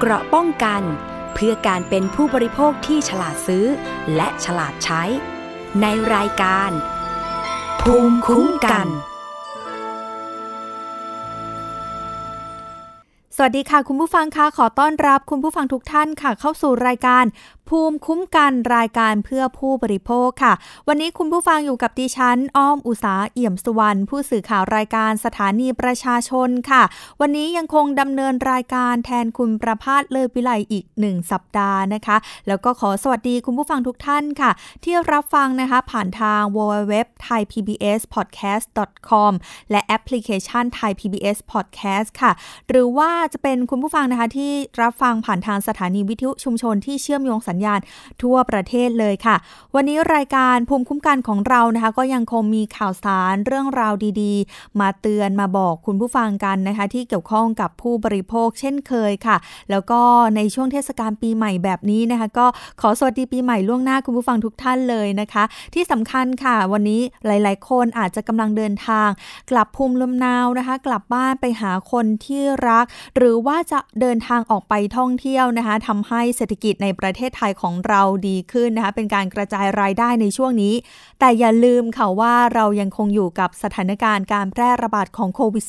เกราะป้องกัน เพื่อการเป็นผู้บริโภคที่ฉลาดซื้อ และฉลาดใช้ ในรายการ ภูมิคุ้มกัน สวัสดีค่ะ คุณผู้ฟังค่ะขอต้อนรับคุณผู้ฟังทุกท่านค่ะ เข้าสู่รายการ ภูมิคุ้มกันรายการเพื่อผู้บริโภคค่ะ วันนี้คุณผู้ฟังอยู่กับดิฉัน อ้อมอุสาเอี่ยมสุวรรณผู้สื่อข่าวรายการสถานีประชาชนค่ะ วันนี้ยังคงดำเนินรายการแทนคุณประพาสเลอวิไลอีกหนึ่งสัปดาห์นะคะ แล้วก็ขอสวัสดีคุณผู้ฟังทุกท่านค่ะ ที่รับฟังนะคะผ่านทาง www thai pbs podcast com และแอปพลิเคชัน Thai PBS Podcast ค่ะ หรือว่าจะเป็นคุณผู้ฟังนะคะที่รับฟังผ่านทางสถานีวิทยุชุมชนที่เชื่อมโยงสัญญาณทั่วประเทศเลยค่ะ วันนี้รายการภูมิคุ้มกันของเรานะคะ ก็ยังคงมีข่าวสารเรื่องราวดีๆ มาเตือนมาบอกคุณผู้ฟังกันนะคะ ที่เกี่ยวข้องกับผู้บริโภคเช่นเคยค่ะ แล้วก็ในช่วงเทศกาลปีใหม่แบบนี้นะคะ ก็ขอสวัสดีปีใหม่ล่วงหน้าคุณผู้ฟังทุกท่านเลยนะคะ ที่สำคัญค่ะ วันนี้หลายๆ คนอาจจะกำลังเดินทาง กลับภูมิลำเนานะคะ กลับบ้านไปหาคนที่รัก หรือว่าจะเดินทางออกไปท่องเที่ยวนะคะทำให้เศรษฐกิจในประเทศไทยของเราดีขึ้นนะคะ เป็นการกระจายรายได้ในช่วงนี้ แต่อย่าลืมค่ะว่าเรายังคงอยู่กับสถานการณ์การแพร่ระบาดของโควิด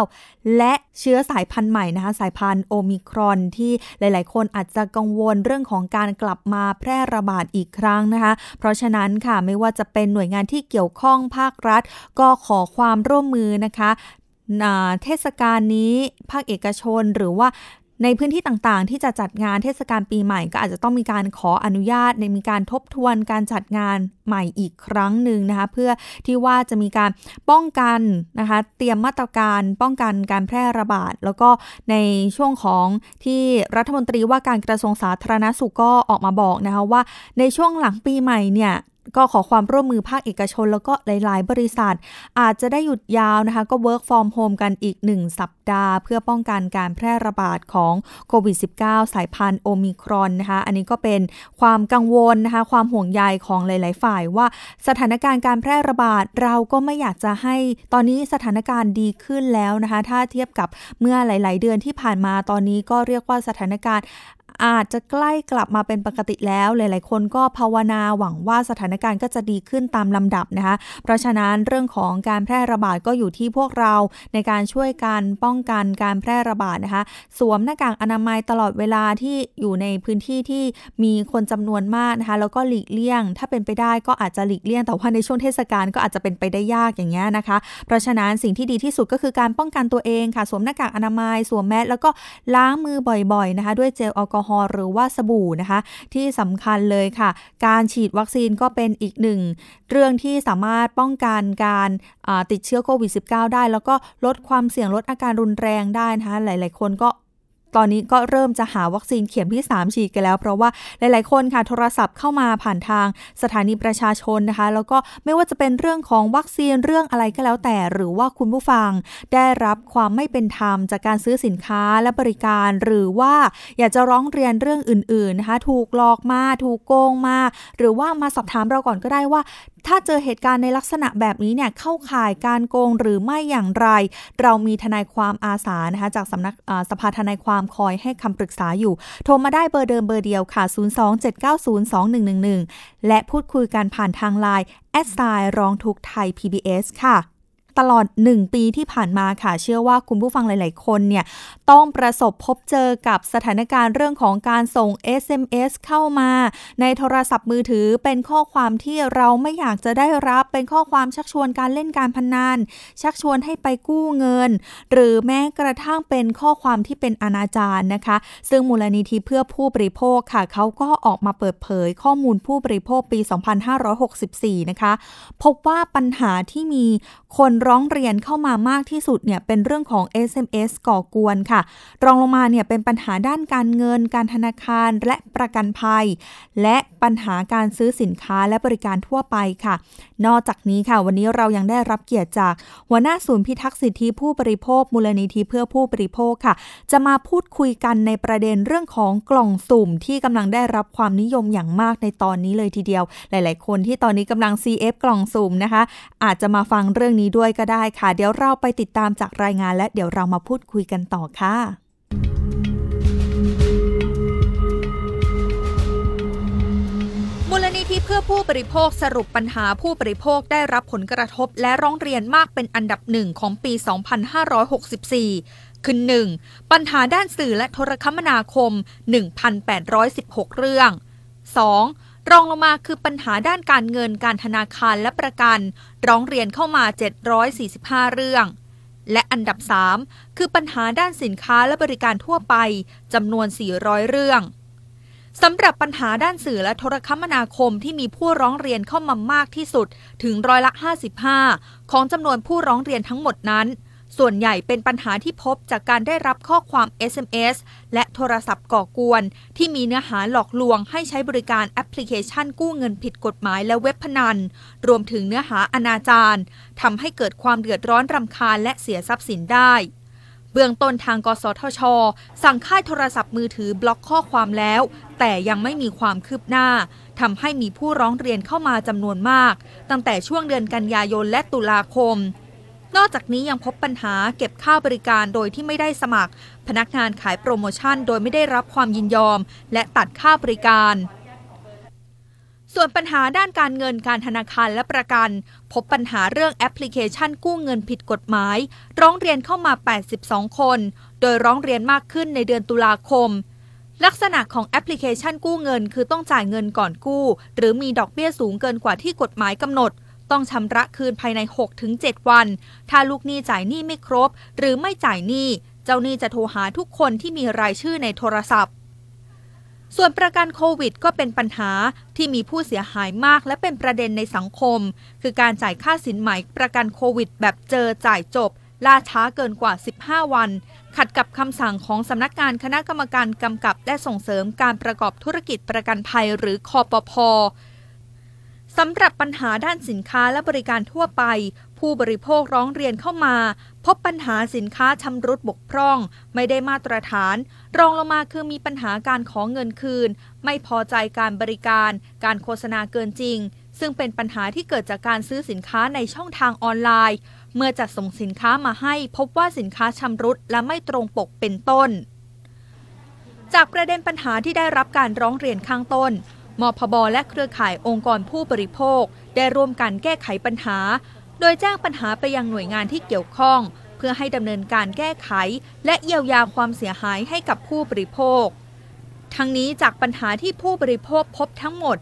-19 และเชื้อสายพันธุ์ใหม่นะคะ สายพันธุ์โอมิครอนที่หลาย ๆ คนอาจจะกังวลเรื่องของการกลับมาแพร่ระบาดอีกครั้งนะคะ เพราะฉะนั้นค่ะไม่ว่าจะเป็นหน่วยงานที่เกี่ยวข้องภาครัฐ ก็ขอความร่วมมือนะคะเทศกาลนี้ภาคเอกชนหรือว่า ในพื้นที่ต่างๆ ที่จะจัดงานเทศกาลปีใหม่ ก็อาจจะต้องมีการขออนุญาตในมีการทบทวนการจัดงานใหม่อีกครั้งหนึ่งนะคะเพื่อที่ว่าจะมีการป้องกันนะคะเตรียมมาตรการป้องกันการแพร่ระบาด แล้วก็ในช่วงของที่รัฐมนตรีว่าการกระทรวงสาธารณสุขก็ออกมาบอกนะคะว่า ในช่วงหลังปีใหม่เนี่ย ก็ขอความร่วมมือภาคเอกชน แล้วก็หลาย ๆ บริษัท อาจจะได้หยุดยาวนะคะ ก็ work from home กันอีก 1 สัปดาห์ เพื่อป้องกันการแพร่ระบาดของโควิด -19 สายพันธุ์โอมิครอนนะคะ อันนี้ก็เป็นความกังวลนะคะ ความห่วงใยของหลาย ๆ ฝ่ายว่าสถานการณ์การแพร่ระบาดเราก็ไม่อยากจะให้ตอนนี้สถานการณ์ดีขึ้นแล้วนะคะ ถ้าเทียบกับเมื่อหลาย ๆ เดือนที่ผ่านมาตอนนี้ก็เรียกว่าสถานการณ์ อาจจะใกล้กลับมาเป็นปกติแล้ว หลาย ๆ คนก็ภาวนาหวังว่าสถานการณ์ก็จะดีขึ้นตามลำดับนะคะ เพราะฉะนั้นเรื่องของการแพร่ระบาดก็อยู่ที่พวกเราในการช่วยกันป้องกันการแพร่ระบาดนะคะ สวมหน้ากากอนามัยตลอดเวลาที่อยู่ในพื้นที่ที่มีคนจำนวนมากนะคะแล้วก็หลีกเลี่ยง ถ้าเป็นไปได้ก็อาจจะหลีกเลี่ยง แต่ว่าในช่วงเทศกาลก็อาจจะเป็นไปได้ยากอย่างเงี้ยนะคะ เพราะฉะนั้นสิ่งที่ดีที่สุดก็คือการป้องกันตัวเองค่ะ สวมหน้ากากอนามัย สวมแมสแล้วก็ล้างมือบ่อย ๆ นะคะ ด้วยเจลแอลกอฮอล์หรือว่าสบู่นะคะ ที่สำคัญเลยค่ะ การฉีดวัคซีนก็เป็นอีกหนึ่งเรื่องที่สามารถป้องกันการติดเชื้อโควิด -19 ได้ แล้วก็ลดความเสี่ยงลดอาการรุนแรงได้นะคะหลาย ๆ คนก็ ตอนนี้ก็เริ่มจะหาวัคซีนเข็มที่ 3 ฉีดกันแล้ว เพราะว่าหลาย ๆ คนค่ะโทรศัพท์เข้ามาผ่านทางสถานีประชาชนนะคะ แล้วก็ไม่ว่าจะเป็นเรื่องของวัคซีนเรื่องอะไรก็แล้วแต่ หรือว่าคุณผู้ฟังได้รับความไม่เป็นธรรมจากการซื้อสินค้าและบริการ หรือว่าอยากจะร้องเรียนเรื่องอื่น ๆ นะคะ ถูกหลอกมา ถูกโกงมา หรือว่ามาสอบถามเราก่อนก็ได้ว่า ถ้าเจอเหตุการณ์ในลักษณะแบบนี้เนี่ยเข้าข่ายการโกงหรือไม่อย่างไร เรามีทนายความอาสานะคะจากสำนักสภาทนายความคอยให้คำปรึกษาอยู่ โทรมาได้เบอร์เดิมเบอร์เดียวค่ะ 027902111 และพูดคุยกันผ่านทางไลน์แอดไซน์ร้องทุกไทย PBS ค่ะ ตลอด 1 ปีที่ผ่านมาค่ะ เชื่อว่าคุณผู้ฟังหลาย ๆ คนเนี่ยต้องประสบพบเจอกับสถานการณ์เรื่องของการส่ง SMS เข้ามา ในโทรศัพท์มือถือเป็นข้อความที่เราไม่อยากจะได้รับเป็นข้อความชักชวนการเล่นการพนันชักชวนให้ไปกู้เงิน หรือแม้กระทั่งเป็นข้อความที่เป็นอนาจารนะคะ ซึ่งมูลนิธิเพื่อผู้บริโภคค่ะเขาก็ออกมาเปิดเผยข้อมูลผู้บริโภคปี 2564 นะคะ พบว่าปัญหาที่มีคนร้องเรียนเข้ามามากที่สุดเนี่ยเป็นเรื่องของ SMS ก่อกวนค่ะ รองลงมาเนี่ยเป็นปัญหาด้านการเงิน การธนาคารและประกันภัย และปัญหาการซื้อสินค้าและบริการทั่วไปค่ะ นอกจากนี้ค่ะ วันนี้เรายังได้รับเกียรติจากหัวหน้าศูนย์พิทักษ์สิทธิผู้บริโภค มูลนิธิเพื่อผู้บริโภคค่ะ จะมาพูดคุยกันในประเด็นเรื่องของกล่องสุ่มที่กำลังได้รับความนิยมอย่างมากในตอนนี้เลยทีเดียว หลาย ๆ คนที่ตอนนี้กำลัง CF กล่องสุ่มนะคะ อาจจะมาฟังเรื่องนี้ด้วยก็ได้ค่ะ เดี๋ยวเราไปติดตามจากรายงานและเดี๋ยวเรามาพูดคุยกันต่อค่ะ เพื่อผู้บริโภคสรุปปัญหาผู้บริโภคได้รับผลกระทบและร้องเรียนมากเป็นอันดับหนึ่งของปี 2564 คือ 1. ปัญหาด้านสื่อและโทรคมนาคม 1,816 เรื่อง 2. รองลงมาคือปัญหาด้านการเงินการธนาคารและประกัน ร้องเรียนเข้ามา 745 เรื่อง และอันดับ 3 คือปัญหาด้านสินค้าและบริการทั่วไปจำนวน 400 เรื่อง สำหรับปัญหาด้านสื่อและโทรคมนาคมที่มีผู้ร้องเรียนเข้ามามากที่สุดถึงร้อยละ 55 ของจำนวนผู้ร้องเรียนทั้งหมดนั้น ส่วนใหญ่เป็นปัญหาที่พบจากการได้รับข้อความ SMS และโทรศัพท์ก่อกวน ที่มีเนื้อหาหลอกลวงให้ใช้บริการแอปพลิเคชันกู้เงินผิดกฎหมายและเว็บพนัน รวมถึงเนื้อหาอนาจารทำให้เกิดความเดือดร้อนรำคาญและเสียทรัพย์สินได้ เบื้องต้นทางกสทช สั่งค่ายโทรศัพท์มือถือบล็อกข้อความแล้ว แต่ยังไม่มีความคืบหน้าทำให้มีผู้ร้องเรียนเข้ามาจำนวนมาก ตั้งแต่ช่วงเดือนกันยายนและตุลาคม นอกจากนี้ยังพบปัญหาเก็บค่าบริการโดยที่ไม่ได้สมัคร พนักงานขายโปรโมชั่นโดยไม่ได้รับความยินยอม และตัดค่าบริการ ส่วนปัญหาด้านการเงินการธนาคารและประกัน พบปัญหาเรื่องแอปพลิเคชันกู้เงินผิดกฎหมาย ร้องเรียนเข้ามา 82 คน โดยร้องเรียนมากขึ้นในเดือนตุลาคม ลักษณะของแอปพลิเคชันกู้เงินคือต้องจ่ายเงินก่อนกู้ หรือมีดอกเบี้ยสูงเกินกว่าที่กฎหมายกำหนด ต้องชำระคืนภายใน 6-7 วัน ถ้าลูกหนี้จ่ายหนี้ไม่ครบ หรือไม่จ่ายหนี้ เจ้าหนี้จะโทรหาทุกคนที่มีรายชื่อในโทรศัพท์ ส่วนประกันโควิดก็เป็นปัญหาที่มีผู้เสียหายมากและเป็นประเด็นในสังคม คือการจ่ายค่าสินไหมประกันโควิด แบบเจอจ่ายจบ ล่าช้าเกินกว่า 15 วัน ขัดกับคำสั่งของสำนักงานคณะกรรมการกำกับและส่งเสริมการประกอบธุรกิจประกันภัยหรือคอปพสำหรับปัญหาด้านสินค้าและบริการทั่วไป ผู้บริโภคร้องเรียนเข้ามา พบปัญหาสินค้าชำรุดบกพร่อง ไม่ได้มาตรฐาน รองลงมาคือมีปัญหาการขอเงินคืน ไม่พอใจการบริการ การโฆษณาเกินจริง ซึ่งเป็นปัญหาที่เกิดจากการซื้อสินค้าในช่องทางออนไลน์ เมื่อจัดส่งสินค้ามาให้ พบว่าสินค้าชำรุดและไม่ตรงปกเป็นต้น จากประเด็นปัญหาที่ได้รับการร้องเรียนข้างต้นมพบและเครือข่ายองค์กรผู้บริโภค ได้ร่วมกันแก้ไขปัญหา โดยแจ้งปัญหาไปยังหน่วยงานที่เกี่ยวข้อง เพื่อให้ดำเนินการแก้ไข และเยียวยาความเสียหายให้กับผู้บริโภค ทั้งนี้จากปัญหาที่ผู้บริโภคพบทั้งหมด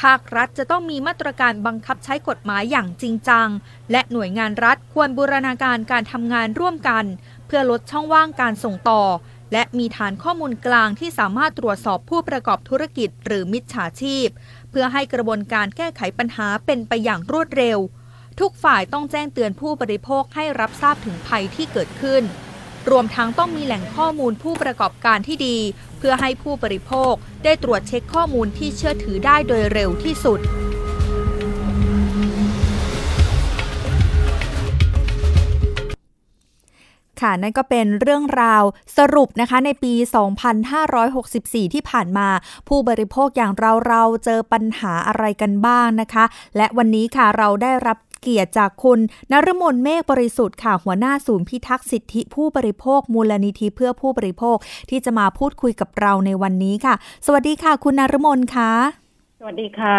ภาครัฐจะต้องมีมาตรการบังคับใช้กฎหมายอย่างจริงจัง และหน่วยงานรัฐควรบูรณาการการทำงานร่วมกัน เพื่อลดช่องว่างการส่งต่อ และมีฐานข้อมูลกลางที่สามารถตรวจสอบผู้ประกอบธุรกิจ หรือมิจฉาชีพ เพื่อให้กระบวนการแก้ไขปัญหาเป็นไปอย่างรวดเร็ว ทุกฝ่ายต้องแจ้งเตือนผู้บริโภคให้รับทราบถึงภัยที่เกิดขึ้น รวมทั้งต้องมีแหล่งข้อมูลผู้ประกอบการที่ดี เพื่อให้ผู้บริโภคได้ตรวจเช็คข้อมูลที่เชื่อถือได้โดยเร็วที่สุดค่ะนั่นก็เป็นเรื่องราวสรุปนะคะในปี 2564 ที่ผ่านมา ผู้บริโภคอย่างเราเราเจอปัญหาอะไรกันบ้างนะคะ และวันนี้ค่ะเราได้รับ เกียรติจากคุณนรมนเมฆบริสุทธิ์ค่ะหัวหน้าศูนย์พิทักษ์สิทธิผู้บริโภค มูลนิธิเพื่อผู้บริโภคที่จะมาพูดคุยกับเราในวันนี้ค่ะ สวัสดีค่ะ คุณนรมนค่ะ สวัสดีค่ะ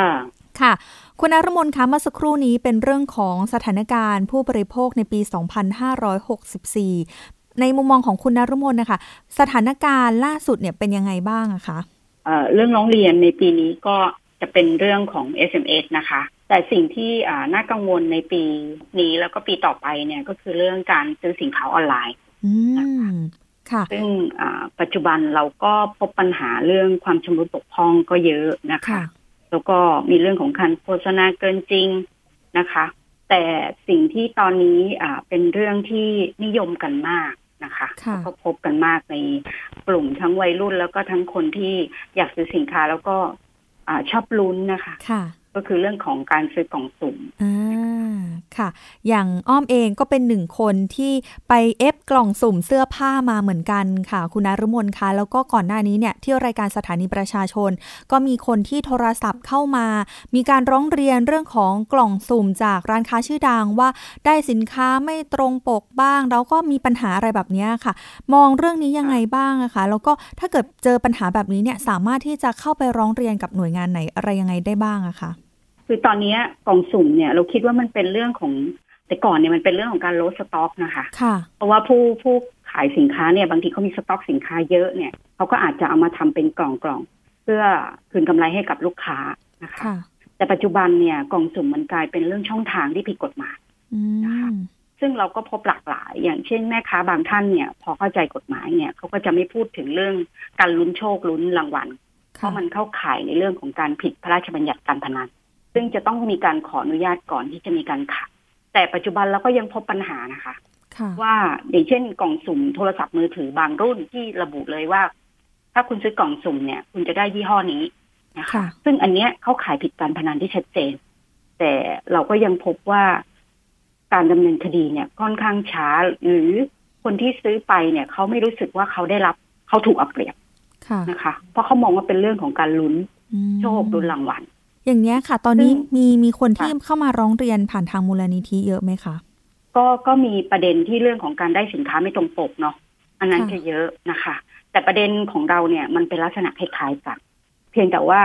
ค่ะคุณนารมนคะเมื่อสักครู่นี้เป็นเรื่องของสถานการณ์ ผู้บริโภคในปี 2564ในมุมมองของคุณนารมนนะคะ สถานการณ์ล่าสุดเนี่ยเป็นยังไงบ้างอะคะเรื่องร้องเรียนในปีนี้ก็จะเป็นเรื่องของ SMS นะคะ แต่สิ่งที่น่ากังวลในปีนี้แล้วก็ปีต่อไปเนี่ยก็คือเรื่องการซื้อสินค้าออนไลน์ค่ะซึ่งปัจจุบันเราก็พบปัญหาเรื่องความชำรุดบกพร่องก็เยอะนะคะ แล้วก็มีเรื่องของการโฆษณาเกินจริงนะคะ แต่สิ่งที่ตอนนี้อ่าเป็นเรื่องที่นิยมกันมากนะคะก็พบกันมากในกลุ่มทั้งวัยรุ่นแล้วก็ทั้งคนที่อยากซื้อสินค้าแล้วก็อ่าชอบลุ้นนะคะค่ะ ก็คือเรื่องของการซื้อกล่องสุ่มอ่าค่ะ อย่างอ้อมเองก็เป็นหนึ่งคนที่ไปเอฟกล่องสุ่มเสื้อผ้ามาเหมือนกันค่ะ คุณนารมนคะแล้วก็ก่อนหน้านี้เนี่ยที่รายการสถานีประชาชน ก็มีคนที่โทรศัพท์เข้ามา มีการร้องเรียนเรื่องของกล่องสุ่มจากร้านค้าชื่อดังว่าได้สินค้าไม่ตรงปกบ้าง แล้วก็มีปัญหาอะไรแบบนี้ค่ะ มองเรื่องนี้ยังไงบ้างอะคะแล้วก็ถ้าเกิดเจอปัญหาแบบนี้เนี่ยสามารถที่จะเข้าไปร้องเรียนกับหน่วยงานไหนอะไรยังไงได้บ้างอะคะ คือตอนนี้กล่องสุ่มเนี่ย เราคิดว่ามันเป็นเรื่องของแต่ก่อนเนี่ยมันเป็นเรื่องของการลดสต็อกนะคะค่ะเพราะว่าผู้ผู้ขายสินค้าเนี่ยบางทีเขามีสต็อกสินค้าเยอะเนี่ยเขาก็อาจจะเอามาทำเป็นกล่องกล่องเพื่อคืนกำไรให้กับลูกค้านะคะค่ะแต่ปัจจุบันเนี่ยกล่องสุ่มมันกลายเป็นเรื่องช่องทางที่ผิดกฎหมายอืมซึ่งเราก็พบหลากหลาย อย่างเช่นแม่ค้าบางท่านเนี่ย พอเข้าใจกฎหมายเนี่ยเขาก็จะไม่พูดถึงเรื่องการลุ้นโชคลุ้นรางวัลเพค่ะราะมันเข้าข่ายในเรื่องของการผิดพระราชบัญญัติการพนัน ซึ่งจะต้องมีการขออนุญาตก่อนที่จะมีการขายแต่ปัจจุบันเราก็ยังพบปัญหานะคะค่ะว่าอย่างเช่นกล่องสุ่มโทรศัพท์มือถือบางรุ่นที่ระบุเลยว่า ถ้าคุณซื้อกล่องสุ่มเนี่ย คุณจะได้ยี่ห้อนี้นะคะค่ะซึ่งอันเนี้ยเข้าขายผิดการพนันที่ชัดเจน แต่เราก็ยังพบว่าการดำเนินคดีเนี่ยค่อนข้างช้า หรือคนที่ซื้อไปเนี่ยเขาไม่รู้สึกว่าเขาได้รับเขาถูกเอาเปรียบค่ะนะคะ เพราะเขามองว่าเป็นเรื่องของการลุ้นอืมโชคลุ้นรางวัล อย่างเนี้ยค่ะ ตอนนี้ซึ่งมีมีคนที่ค่ะเข้ามาร้องเรียนผ่านทางมูลนิธิเยอะไหมคะก็ก็มีประเด็นที่เรื่องของการได้สินค้าไม่ตรงปกเนาะอันนั้นค่ะจะเยอะนะคะ แต่ประเด็นของเราเนี่ยมันเป็นลักษณะคล้ายๆกันเพียงแต่ว่า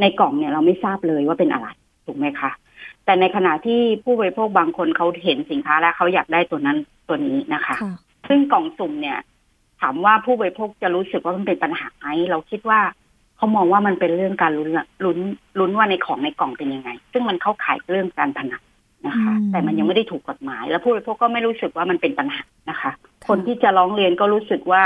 ในกล่องเนี่ยเราไม่ทราบเลยว่าเป็นอะไรถูกไหมคะ แต่ในขณะที่ผู้บริโภคบางคนเขาเห็นสินค้าแล้วเขาอยากได้ตัวนั้นตัวนี้นะคะค่ะซึ่งกล่องสุ่มเนี่ย ถามว่าผู้บริโภคจะรู้สึกว่ามันเป็นปัญหาไหมเราคิดว่า เขามองว่ามันเป็นเรื่องการลุ้นละลุ้นลุ้นว่าในของในกล่องเป็นยังไง ซึ่งมันเข้าข่ายเรื่องการพนันนะคะอืมแต่มันยังไม่ได้ถูกกฎหมาย แล้วผู้บริโภคก็ไม่รู้สึกว่ามันเป็นปัญหานะคะ คนที่จะร้องเรียนก็รู้สึกว่า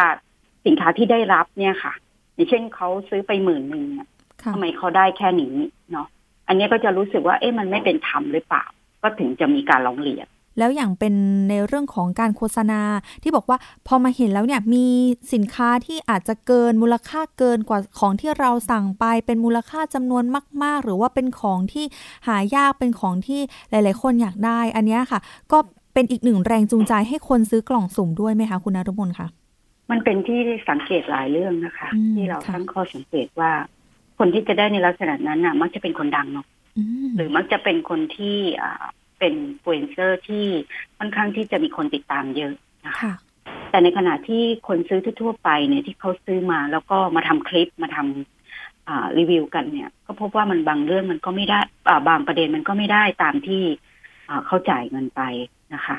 สินค้าที่ได้รับเนี่ยค่ะ อย่างเช่นเขาซื้อไปหมื่นหนึ่งเนี่ยค่ะทำไมเขาได้แค่นี้เนาะอันนี้ก็จะรู้สึกว่าเอ๊ะมันไม่เป็นธรรมหรือเปล่า ก็ถึงจะมีการร้องเรียน แล้วอย่างเป็นในเรื่องของการโฆษณาที่บอกว่าพอมาเห็นแล้วเนี่ยมีสินค้าที่อาจจะเกินมูลค่าเกินกว่าของที่เราสั่งไปเป็นมูลค่าจำนวนมาก ๆ หรือว่าเป็นของที่หายากเป็นของที่หลาย ๆ คนอยากได้ อันเนี้ยค่ะ ก็เป็นอีกหนึ่งแรงจูงใจให้คนซื้อกล่องสุ่มด้วยไหมคะคุณนรุมนคะมันเป็นที่สังเกตหลายเรื่องนะคะอืมที่เราค่ะตั้งข้อสังเกตว่า คนที่จะได้ในลักษณะนั้นน่ะ มักจะเป็นคนดังเนาะอืมหรือมักจะเป็นคนที่อ่า เป็นฟลูเอนเซอร์ที่ค่อนข้างที่จะมีคนติดตามเยอะนะคะค่ะแต่ในขณะที่คนซื้อทั่วๆไปเนี่ยที่เขาซื้อมาแล้วก็มาทำคลิปมาทำอ่ารีวิวกันเนี่ย ก็พบว่ามันบางเรื่องมันก็ไม่ได้อ่าบางประเด็นมันก็ไม่ได้ตามที่อ่าเขาจ่ายเงินไปนะคะ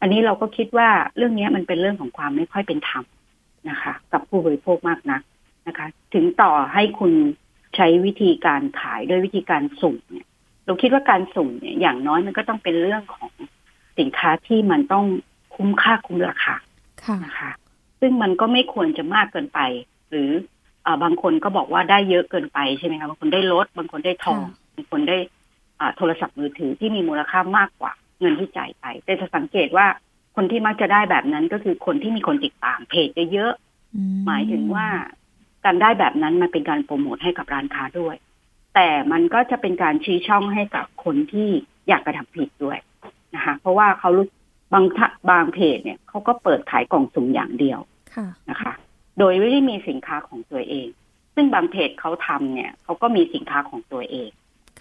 อันนี้เราก็คิดว่าเรื่องนี้มันเป็นเรื่องของความไม่ค่อยเป็นธรรมนะคะ กับผู้บริโภคมากนักนะคะ ถึงต่อให้คุณใช้วิธีการขายด้วยวิธีการสุ่มเนี่ย เราคิดว่าการสุ่มเนี่ยอย่างน้อยมันก็ต้องเป็นเรื่องของสินค้าที่มันต้องคุ้มค่าคุ้มราคาค่ะนะคะ ซึ่งมันก็ไม่ควรจะมากเกินไป หรืออาบางคนก็บอกว่าได้เยอะเกินไปใช่ไหมคะบางคนได้รถบางคนได้ทองค่ะบางคนได้อ่าโทรศัพท์มือถือที่มีมูลค่ามากกว่าเงินที่จ่ายไปแต่จะสังเกตว่าคนที่มักจะได้แบบนั้นก็คือคนที่มีคนติดตามเพจเยอะอืๆหมายถึงว่าการได้แบบนั้นมันเป็นการโปรโมทให้กับร้านค้าด้วย แต่มันก็จะเป็นการชี้ช่องให้กับคนที่อยากกระทำผิดด้วยนะคะเพราะว่าเขารู้บางท่าบางเพจเนี่ยเขาก็เปิดขายกล่องสุ่มอย่างเดียวค่ะนะคะ โดยไม่ได้มีสินค้าของตัวเอง ซึ่งบางเพจเขาทำเนี่ยเขาก็มีสินค้าของตัวเอง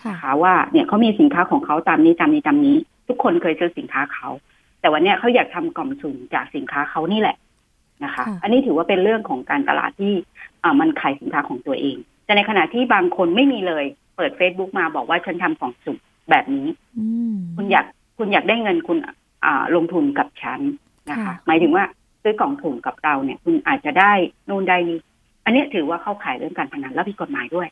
ค่ะนะคะว่าเนี่ยเขามีสินค้าของเขาตามนี้ตามนี้ตามนี้ ทุกคนเคยซื้อสินค้าเขา แต่วันเนี้ยเขาอยากทำกล่องสุ่มจากสินค้าเขานี่แหละนะคะค่ะอันนี้ถือว่าเป็นเรื่องของการตลาดที่อ่ามันขายสินค้าของตัวเอง แต่ในขณะที่บางคนไม่มีเลย เปิด Facebook มาบอกว่าฉันทำกล่องสุ่มแบบนี้อืมคุณอยากคุณอยากได้เงินคุณอ่าลงทุนกับฉันนะคะค่ะหมายถึงว่าซื้อกล่องสุ่มกับเราเนี่ย คุณอาจจะได้นู่นได้นี่อันเนี้ยถือว่าเข้าขายเรื่องการพนันแล้วผิดกฎหมายด้วย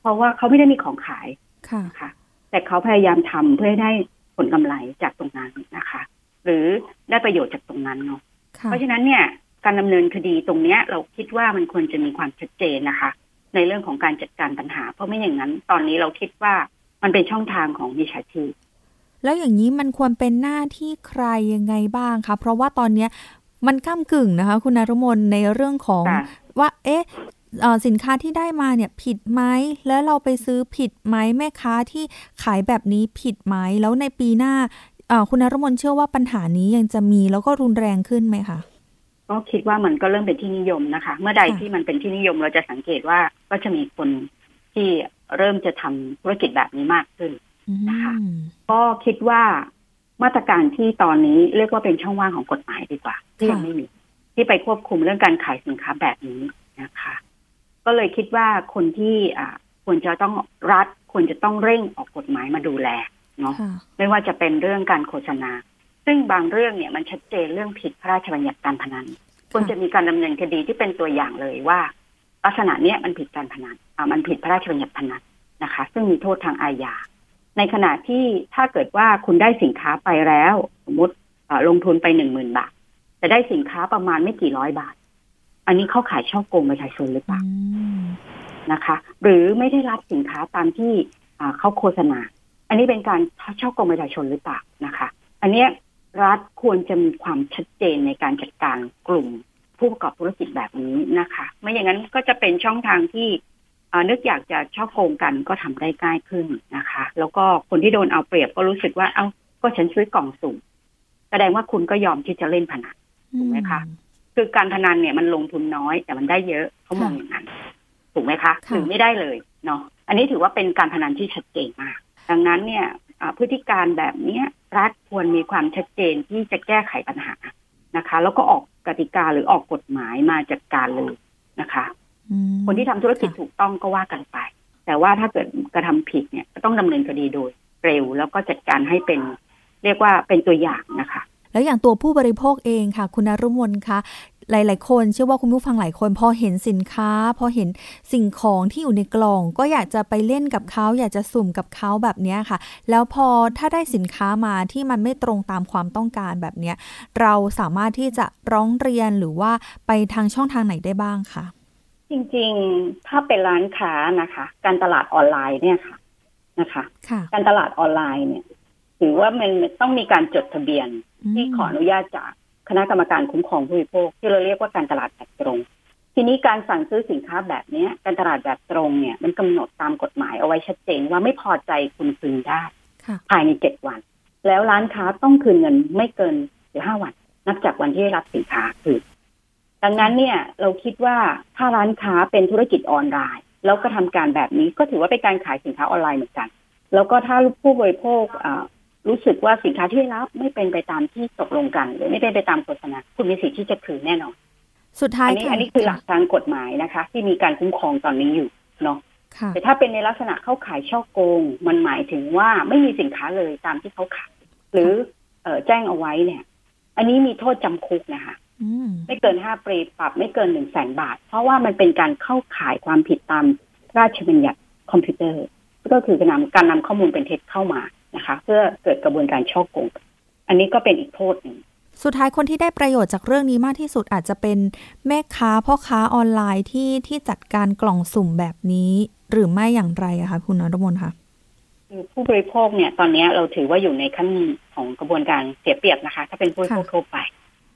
เพราะว่าเขาไม่ได้มีของขายค่ะนะคะแต่เขาพยายามทำเพื่อให้ได้ผลกำไรจากตรงนั้นนะคะ หรือได้ประโยชน์จากตรงนั้นเนาะค่ะเพราะฉะนั้นเนี่ย การดำเนินคดีตรงเนี้ย เราคิดว่ามันควรจะมีความชัดเจนนะคะ ในเรื่องของการจัดการปัญหา เพราะไม่อย่างนั้น ตอนนี้เราคิดว่ามันเป็นช่องทางของมิจฉาชีพแล้วอย่างนี้มันควรเป็นหน้าที่ใครยังไงบ้างคะเพราะว่าตอนเนี้ยมันก้ากึ่งนะคะ คุณนรุมนในเรื่องของค่ะว่า เอ๊ะเอ่อสินค้าที่ได้มาเนี่ยผิดไหมแล้วเราไปซื้อผิดไหมแม่ค้าที่ขายแบบนี้ผิดไหมแล้วในปีหน้าเอ่อคุณนรุมนเชื่อว่าปัญหานี้ยังจะมีแล้วก็รุนแรงขึ้นไหมคะ ก็คิดว่ามันก็เริ่มเป็นที่นิยมนะคะ เมื่อใดค่ะที่มันเป็นที่นิยมเราจะสังเกตว่าก็จะมีคนที่เริ่มจะทำธุรกิจแบบนี้มากขึ้นอืมนะคะก็คิดว่ามาตรการที่ตอนนี้เรียกว่าเป็นช่องว่างของกฎหมายดีกว่าที่ยังไม่มีที่ไปควบคุมเรื่องการขายสินค้าแบบนี้นะคะ ก็เลยคิดว่าคนที่อ่าควรจะต้องรัฐควรจะต้องเร่งออกกฎฎหมายมาดูแลเนาะค่ะไม่ว่าจะเป็นเรื่องการโฆษณา ซึ่งบางเรื่องเนี่ยมันชัดเจนเรื่องผิดพระราชบัญญัติการพนันควรจะมีการดำเนินคดีที่เป็นตัวอย่างเลยว่า ลักษณะเนี้ยมันผิดการพนันอ่ามันผิดพระราชบัญญัติพนันนะคะ ซึ่งมีโทษทางอาญาในขณะที่ถ้าเกิดว่าคุณได้สินค้าไปแล้ว สมมติอ่าลงทุนไปหนึ่งหมื่นบาท แต่ได้สินค้าประมาณไม่กี่ร้อยบาท อันนี้เข้าขายช่อโกงประชาชนหรือเปล่าอืมนะคะ หรือไม่ได้รับสินค้าตามที่อ่าเขาโฆษณา อันนี้เป็นการช่อโกงประชาชนหรือเปล่านะคะ อันเนี้ย รัฐควรจะมีความชัดเจนในการจัดการกลุ่มผู้ประกอบธุรกิจแบบนี้นะคะ ไม่อย่างนั้นก็จะเป็นช่องทางที่อ่านึกอยากจะช่อโกงกันก็ทำได้ง่ายขึ้นนะคะ แล้วก็คนที่โดนเอาเปรียบก็รู้สึกว่า เอ้าก็ฉันซื้อกล่องสุ่มแสดงว่าคุณก็ยอมที่จะเล่นพนันถูกไหมคะคือการพนันเนี่ยมันลงทุนน้อย แต่มันได้เยอะเขามองอย่างนั้นถูกไหมคะค่ะหรือไม่ได้เลยเนาะอันนี้ถือว่าเป็นการพนันที่ชัดเจนมาก ดังนั้นเนี่ยอ่าพฤติการแบบเนี้ย รัฐควรมีความชัดเจนที่จะแก้ไขปัญหานะคะ แล้วก็ออกกติกาหรือออกกฎหมายมาจัดการเลยนะคะอืมคนที่ทำธุรกิจค่ะถูกต้องก็ว่ากันไป แต่ว่าถ้าเกิดกระทำผิดเนี่ยก็ต้องดำเนินคดีโดยเร็ว แล้วก็จัดการให้เป็น เรียกว่าเป็นตัวอย่างนะคะ แล้วอย่างตัวผู้บริโภคเองค่ะ คุณนรุมนคะ หลาย ๆ คนเชื่อว่าคุณผู้ฟังหลายคนพอเห็นสินค้า พอเห็นสิ่งของที่อยู่ในกล่อง ก็อยากจะไปเล่นกับเขาอยากจะสุ่มกับเขาแบบเนี้ยค่ะ แล้วพอถ้าได้สินค้ามาที่มันไม่ตรงตามความต้องการแบบเนี้ยเราสามารถที่จะร้องเรียนหรือว่าไปทางช่องทางไหนได้บ้างคะจริง ๆ ถ้าเป็นร้านค้านะคะ การตลาดออนไลน์เนี่ยค่ะนะคะค่ะการตลาดออนไลน์เนี่ย ถือว่ามันต้องมีการจดทะเบียนที่ขออนุญาตจาก คณะกรรมการคุ้มครองผู้บริโภคที่เราเรียกว่าการตลาดแบบตรง ทีนี้การสั่งซื้อสินค้าแบบเนี้ยการตลาดแบบตรงเนี่ย มันกำหนดตามกฎหมายเอาไว้ชัดเจนว่าไม่พอใจคุณคืนได้ค่ะภายในเจ็ดวัน แล้วร้านค้าต้องคืนเงินไม่เกินสิบห้าวัน นับจากวันที่ได้รับสินค้าคืนดังนั้นเนี่ยเราคิดว่าถ้าร้านค้าเป็นธุรกิจออนไลน์ แล้วก็ทำการแบบนี้ก็ถือว่าเป็นการขายสินค้าออนไลน์เหมือนกัน แล้วก็ถ้าผู้บริโภคอ่า รู้สึกว่าสินค้าที่ได้รับไม่เป็นไปตามที่ตกลงกัน หรือไม่เป็นไปตามโฆษณาคุณมีสิทธิ์ที่จะคืนแน่นอน สุดท้ายอันนี้ค่ะอันนี้คือหลักทางกฎหมายนะคะ ที่มีการคุ้มครองตอนนี้อยู่เนาะค่ะแต่ถ้าเป็นในลักษณะเข้าขายช่อโกง มันหมายถึงว่าไม่มีสินค้าเลยตามที่เขาขายหรือเออแจ้งเอาไว้เนี่ย อันนี้มีโทษจำคุกนะคะอืมไม่เกินห้าปีปรับไม่เกินหนึ่งแสนบาท เพราะว่ามันเป็นการเข้าข่ายความผิดตามราชบัญญัติคอมพิวเตอร์ ก็คือการนำการนำข้อมูลเป็นเท็จเข้ามา นะคะ เพื่อเกิดกระบวนการช่อโกง อันนี้ก็เป็นอีกโทษหนึ่งสุดท้ายคนที่ได้ประโยชน์จากเรื่องนี้มากที่สุดอาจจะเป็นแม่ค้าพ่อค้าออนไลน์ที่ที่จัดการกล่องสุ่มแบบนี้ หรือไม่อย่างไรอะคะคุณนรมนคะคือผู้บริโภคเนี่ย ตอนนี้เราถือว่าอยู่ในขั้นของกระบวนการเสียเปรียบนะคะ ถ้าเป็นผู้บริโภคค่ะทั่วไป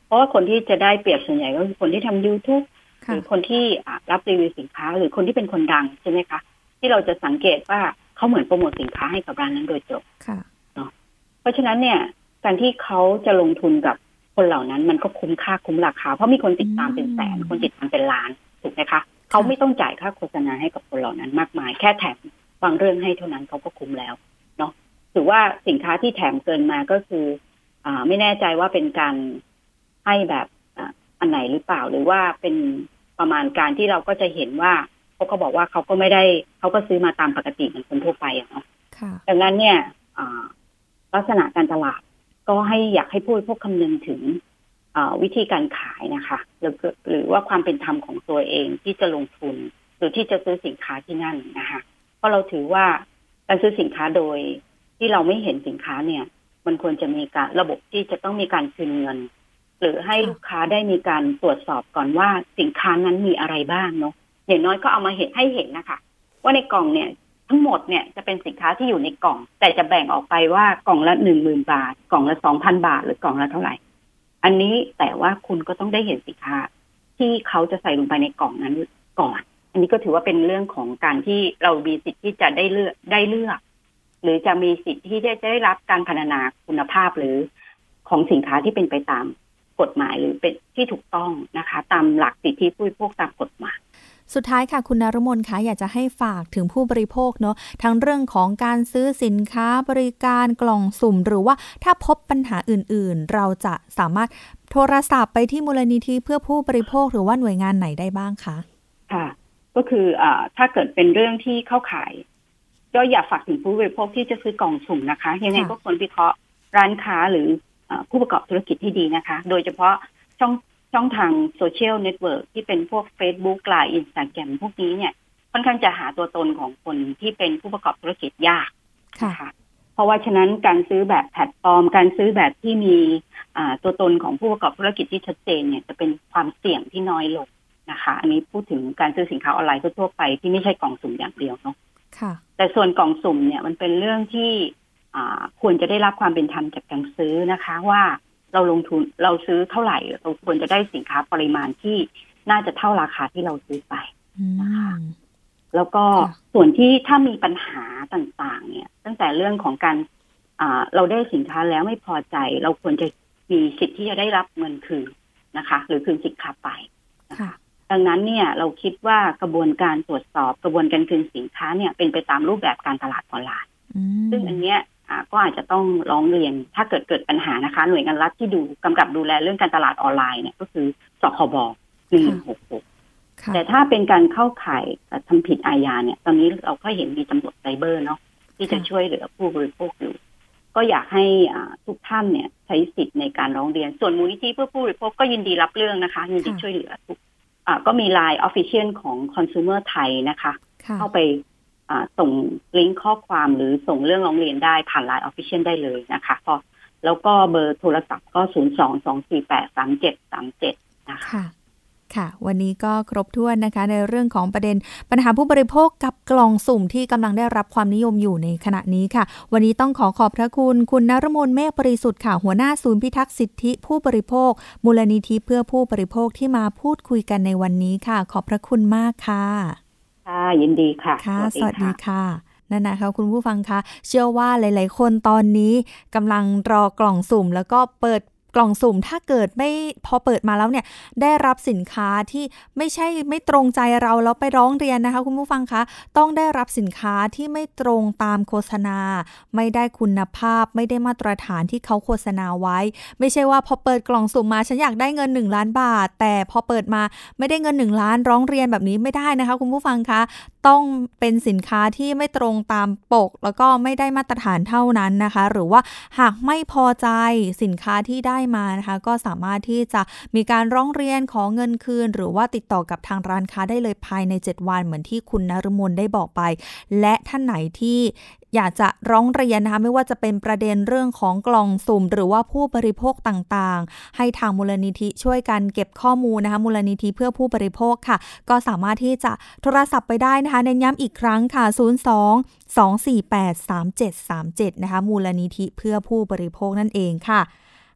เพราะว่าคนที่จะได้เปรียบส่วนใหญ่ก็คือคนที่ทำ YouTube หค่ะรือคนที่อะรับรีวิวสินค้า หรือคนที่เป็นคนดังใช่ไหมคะ ที่เราจะสังเกตว่า เขาเหมือนโปรโมทสินค้าให้กับร้านนั้นโดยตรงค่ะเพราะฉะนั้นเนี่ย การที่เขาจะลงทุนกับคนเหล่านั้นมันก็คุ้มค่าคุ้มราคาเพราะมีคนติดตามเป็นแสนอืมคนติดตามเป็นล้านถูกไหมคะเขาไม่ต้องจ่ายค่าโฆษณาให้กับคนเหล่านั้นมากมาย แค่แถมบางเรื่องให้เท่านั้นเขาก็คุ้มแล้วเนาะถือว่าสินค้าที่แถมเกินมาก็คืออ่าไม่แน่ใจว่าเป็นการให้แบบอ่าอันไหนหรือเปล่าหรือว่าเป็นประมาณการที่เราก็จะเห็นว่า เขาก็บอกว่าเขาก็ไม่ได้เขาก็ซื้อมาตามปกติเหมือนคนทั่วไปอะเนาะค่ะดังนั้นเนี่ยอ่าลักษณะการตลาดก็ให้อยากให้พูดพวกคำนึงถึงอ่าวิธีการขายนะคะหรือหรือว่าความเป็นธรรมของตัวเองที่จะลงทุน หรือที่จะซื้อสินค้าที่นั่นนะคะเพราะเราถือว่าการซื้อสินค้าโดยที่เราไม่เห็นสินค้าเนี่ย มันควรจะมีการระบบที่จะต้องมีการคืนเงิน หรือให้ค่ะลูกค้าได้มีการตรวจสอบก่อนว่าสินค้านั้นมีอะไรบ้างเนาะ อย่างน้อยก็เอามาเห็นให้เห็นนะคะ ว่าในกล่องเนี่ยทั้งหมดเนี่ยจะเป็นสินค้าที่อยู่ในกล่อง แต่จะแบ่งออกไปว่ากล่องละหนึ่งหมื่นบาท กล่องละสองพันบาท หรือกล่องละเท่าไหร่ อันนี้แต่ว่าคุณก็ต้องได้เห็นสินค้า ที่เขาจะใส่ลงไปในกล่องนั้นก่อน อันนี้ก็ถือว่าเป็นเรื่องของการที่เรามีสิทธิ์ที่จะได้เลือกได้เลือก หรือจะมีสิทธิ์ที่จะได้รับการพัฒนาคุณภาพหรือของสินค้าที่เป็นไปตามกฎหมายหรือเป็นที่ถูกต้องนะคะ ตามหลักสิทธิผู้บริโภคตามกฎหมาย สุดท้ายค่ะคุณนรมนคะอยากจะให้ฝากถึงผู้บริโภคเนาะทั้งเรื่องของการซื้อสินค้าบริการกล่องสุ่ม หรือว่าถ้าพบปัญหาอื่นๆ เราจะสามารถโทรศัพท์ไปที่มูลนิธิเพื่อผู้บริโภคหรือว่าหน่วยงานไหนได้บ้างคะค่ะ ก็คืออ่าถ้าเกิดเป็นเรื่องที่เข้าข่ายก็อยากฝากถึงผู้บริโภคที่จะซื้อกล่องสุ่มนะคะ ยังไงก็ควรวิเคราะห์ร้านค้าหรือผู้ประกอบธุรกิจที่ดีนะคะ โดยเฉพาะช่อง ช่องทางโซเชียลเน็ตเวิร์กที่เป็นพวก Facebook ไลน์อินสตาแกรมพวกนี้เนี่ย ค่อนข้างจะหาตัวตนของคนที่เป็นผู้ประกอบธุรกิจยากค่ะเพราะว่าฉะนั้นการซื้อแบบแพลตฟอร์ม การซื้อแบบที่มีตัวตนของผู้ประกอบธุรกิจที่ชัดเจนเนี่ยจะเป็นความเสี่ยงที่น้อยลงนะคะ อันนี้พูดถึงการซื้อสินค้าออนไลน์ทั่วไปที่ไม่ใช่กล่องสุ่มอย่างเดียวเนาะแต่ส่วนกล่องสุ่มเนี่ยมันเป็นเรื่องที่ควรจะได้รับความเป็นธรรมจากการซื้อนะคะว่า เราลงทุนเราซื้อเท่าไหร่เราควรจะได้สินค้าปริมาณที่น่าจะเท่าราคาที่เราซื้อไปนะคะแล้วก็ส่วนที่ถ้ามีปัญหาต่างๆ เนี่ย ตั้งแต่เรื่องของการเราได้สินค้าแล้วไม่พอใจ เราควรจะมีสิทธิ์ที่จะได้รับเงินคืนนะคะ หรือคืนสินค้าไปนะคะดังนั้นเนี่ยเราคิดว่ากระบวนการตรวจสอบกระบวนการคืนสินค้าเนี่ยเป็นไปตามรูปแบบการตลาดออนไลน์ซึ่งอันเนี้ย ก็อาจจะต้องร้องเรียนถ้าเกิดเกิดปัญหานะคะ หน่วยงานรัฐที่ดูกำกับดูแลเรื่องการตลาดออนไลน์เนี่ยก็คือสคบหนึ่งหกหกแต่ถ้าเป็นการเข้าข่ายทำผิดอาญาเนี่ย ตอนนี้เราก็เห็นมีตำรวจไซเบอร์เนาะที่จะช่วยเหลือผู้บริโภคอยู่ ก็อยากให้ทุกท่านเนี่ยใช้สิทธิ์ในการร้องเรียน ส่วนมูลนิธิเพื่อผู้บริโภคก็ยินดีรับเรื่องนะคะยินดีช่วยเหลือทุกก็มีไลน์ official ของ consumer ไทยนะคะ เข้าไป ส่งลิงก์ข้อความหรือส่งเรื่องร้องเรียนได้ผ่านไลน์ official ได้เลยนะคะพอแล้วก็เบอร์โทรศัพท์ก็ศูนย์สองสองสี่แปดสามเจ็ดสามเจ็ดนะคะ ค่ะ วันนี้ก็ครบถ้วนนะคะ ในเรื่องของประเด็นปัญหาผู้บริโภคกับกล่องสุ่มที่กำลังได้รับความนิยมอยู่ในขณะนี้ค่ะ วันนี้ต้องขอขอบพระคุณ คุณนรมนเมฆบริสุทธิ์ค่ะ หัวหน้าศูนย์พิทักษ์สิทธิผู้บริโภค มูลนิธิเพื่อผู้บริโภคที่มาพูดคุยกันในวันนี้ค่ะ ขอบพระคุณมากค่ะ ค่ะยินดีค่ะ ค่ะ สวัสดีค่ะนั่นนะคะคุณผู้ฟังคะเชื่อว่าหลาย ๆ คนตอนนี้กำลังรอกล่องสุ่ม แล้วก็เปิด กล่องสุ่มถ้าเกิดไม่พอเปิดมาแล้วเนี่ยได้รับสินค้าที่ไม่ใช่ไม่ตรงใจเราแล้วไปร้องเรียนนะคะคุณผู้ฟังคะต้องได้รับสินค้าที่ไม่ตรงตามโฆษณา ไม่ได้คุณภาพ ไม่ได้มาตรฐานที่เขาโฆษณาไว้ ไม่ใช่ว่าพอเปิดกล่องสุ่มมาฉันอยากได้เงิน 1 ล้านบาท แต่พอเปิดมาไม่ได้เงิน 1 ล้านร้องเรียนแบบนี้ไม่ได้นะคะคุณผู้ฟังคะ ต้องเป็นสินค้าที่ไม่ตรงตามปก แล้วก็ไม่ได้มาตรฐานเท่านั้นนะคะ หรือว่าหากไม่พอใจสินค้าที่ได้มานะคะ ก็สามารถที่จะมีการร้องเรียนขอเงินคืน หรือว่าติดต่อกับทางร้านค้าได้เลยภายใน 7 วันเหมือนที่คุณนรมนได้บอกไป และท่านไหนที่ อยากจะร้องเรียนนะคะไม่ว่าจะเป็นประเด็นเรื่องของกล่องสุ่ม หรือว่าผู้บริโภคต่างๆ ให้ทางมูลนิธิช่วยกันเก็บข้อมูลนะคะมูลนิธิเพื่อผู้บริโภคค่ะ ก็สามารถที่จะโทรศัพท์ไปได้นะคะเน้นย้ำอีกครั้งค่ะ 02 248 3737 นะคะมูลนิธิเพื่อผู้บริโภคนั่นเองค่ะ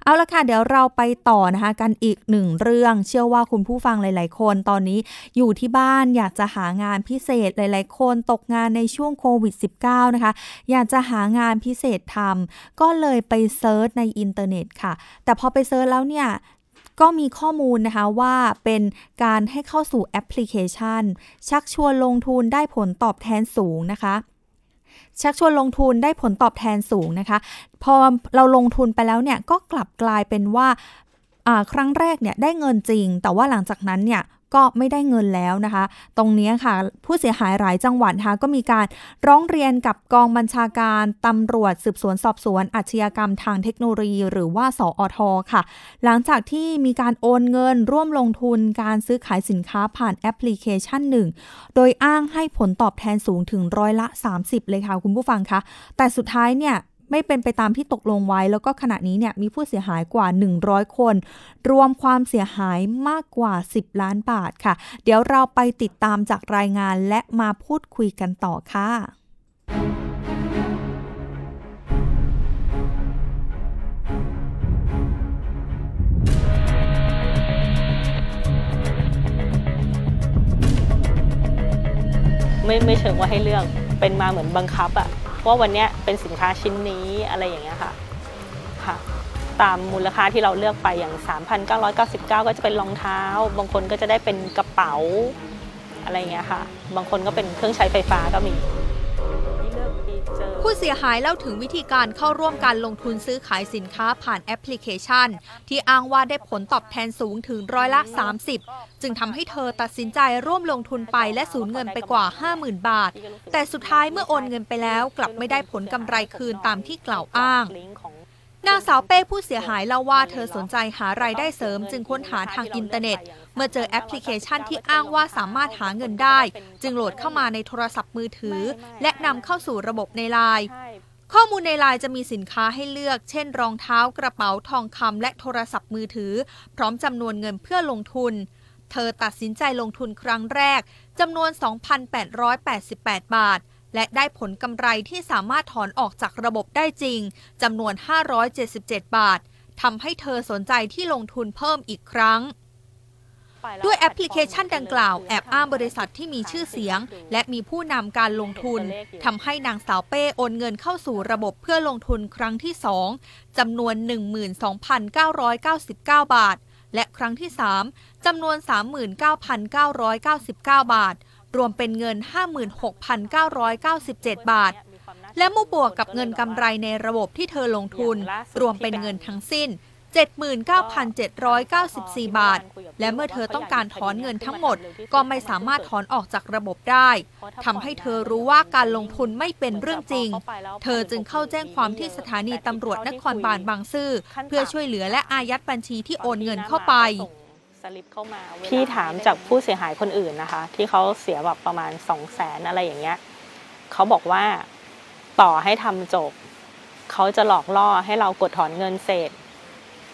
เอาละค่ะ เดี๋ยวเราไปต่อนะคะ กันอีกหนึ่งเรื่อง เชื่อว่าคุณผู้ฟังหลาย ๆ คนตอนนี้อยู่ที่บ้านอยากจะหางานพิเศษหลาย ๆ คนตกงานในช่วงโควิด -19 นะคะ อยากจะหางานพิเศษทำก็เลยไป search ในอินเทอร์เน็ตค่ะ แต่พอไป search แล้วเนี่ยก็มีข้อมูลนะคะว่าเป็นการให้เข้าสู่แอปพลิเคชัน ชักชวนลงทุนได้ผลตอบแทนสูงนะคะ ชักชวนลงทุนได้ผลตอบแทนสูงนะคะ พอเราลงทุนไปแล้วเนี่ยก็กลับกลายเป็นว่าครั้งแรกเนี่ยได้เงินจริง แต่ว่าหลังจากนั้นเนี่ย ก็ไม่ได้เงินแล้วนะคะ ตรงนี้ค่ะ ผู้เสียหายหลายจังหวัดค่ะก็มีการร้องเรียนกับกองบัญชาการตำรวจสืบสวนสอบสวนอาชญากรรมทางเทคโนโลยี หรือว่าสออทค่ะ หลังจากที่มีการโอนเงินร่วมลงทุนการซื้อขายสินค้าผ่านแอปพลิเคชันหนึ่งโดยอ้างให้ผลตอบแทนสูงถึงร้อยละ 30 เลยค่ะคุณผู้ฟังคะแต่สุดท้ายเนี่ย ไม่เป็นไปตามที่ตกลงไว้ แล้วก็ขณะนี้เนี่ยมีผู้เสียหายกว่า 100 คน รวมความเสียหายมากกว่า 10 ล้านบาทค่ะ เดี๋ยวเราไปติดตามจากรายงานและมาพูดคุยกันต่อค่ะไม่ไม่เชิงว่าให้เลือกเป็นมาเหมือนบังคับอะ ว่าวันนี้เป็นสินค้าชิ้นนี้อะไรอย่างเงี้ยค่ะค่ะ ตามมูลค่าที่เราเลือกไปอย่าง 3,999 ก็จะเป็นรองเท้า บางคนก็จะได้เป็นกระเป๋าอะไรเงี้ยค่ะ บางคนก็เป็นเครื่องใช้ไฟฟ้าก็มี ผู้เสียหายเล่าถึงวิธีการเข้าร่วมการลงทุนซื้อขายสินค้าผ่านแอปพลิเคชัน ที่อ้างว่าได้ผลตอบแทนสูงถึงร้อยละ 30 จึงทำให้เธอตัดสินใจร่วมลงทุนไปและสูญเงินไปกว่า 50,000 บาท แต่สุดท้ายเมื่อโอนเงินไปแล้วกลับไม่ได้ผลกำไรคืนตามที่กล่าวอ้าง นางสาวเป้ผู้เสียหายเล่าว่าเธอสนใจหารายได้เสริม จึงค้นหาทางอินเทอร์เน็ต เมื่อเจอแอปพลิเคชันที่อ้างว่าสามารถหาเงินได้ จึงโหลดเข้ามาในโทรศัพท์มือถือ และนำเข้าสู่ระบบในไลน์ข้อมูลในไลน์จะมีสินค้าให้เลือก เช่น รองเท้ากระเป๋าทองคำและโทรศัพท์มือถือ พร้อมจำนวนเงินเพื่อลงทุน เธอตัดสินใจลงทุนครั้งแรกจำนวน 2,888 บาท และได้ผลกำไรที่สามารถถอนออกจากระบบได้จริงจำนวน 577 บาททำให้เธอสนใจที่ลงทุนเพิ่มอีกครั้งด้วยแอปพลิเคชันดังกล่าวแอบอ้างบริษัทที่มีชื่อเสียง และมีผู้นำการลงทุนทำให้นางสาวเป้โอนเงินเข้าสู่ระบบเพื่อลงทุนครั้งที่ 2จำนวน 12,999 บาท และครั้งที่ 3จำนวน 39,999 บาท รวมเป็นเงิน 56,997 บาท และเมู่อบวกกับเงินกำไรในระบบที่เธอลงทุน รวมเป็นเงินทั้งสิ้น 79,794 บาท และเมื่อเธอต้องการถอนเงินทั้งหมด ก็ไม่สามารถถอนออกจากระบบได้ทำให้เธอรู้ว่าการลงทุนไม่เป็นเรื่องจริง เธอจึงเข้าแจ้งความที่สถานีตำรวจนครบาลบางซื่อเพื่อช่วยเหลือและอายัดบัญชีที่โอนเงินเข้าไป พี่ถามจากผู้เสียหายคนอื่นนะคะ ที่เขาเสียแบบประมาณสองแสนอะไรอย่างเงี้ยเขาบอกว่าต่อให้ทำจบเขาจะหลอกล่อให้เรากดถอนเงินเสร็จ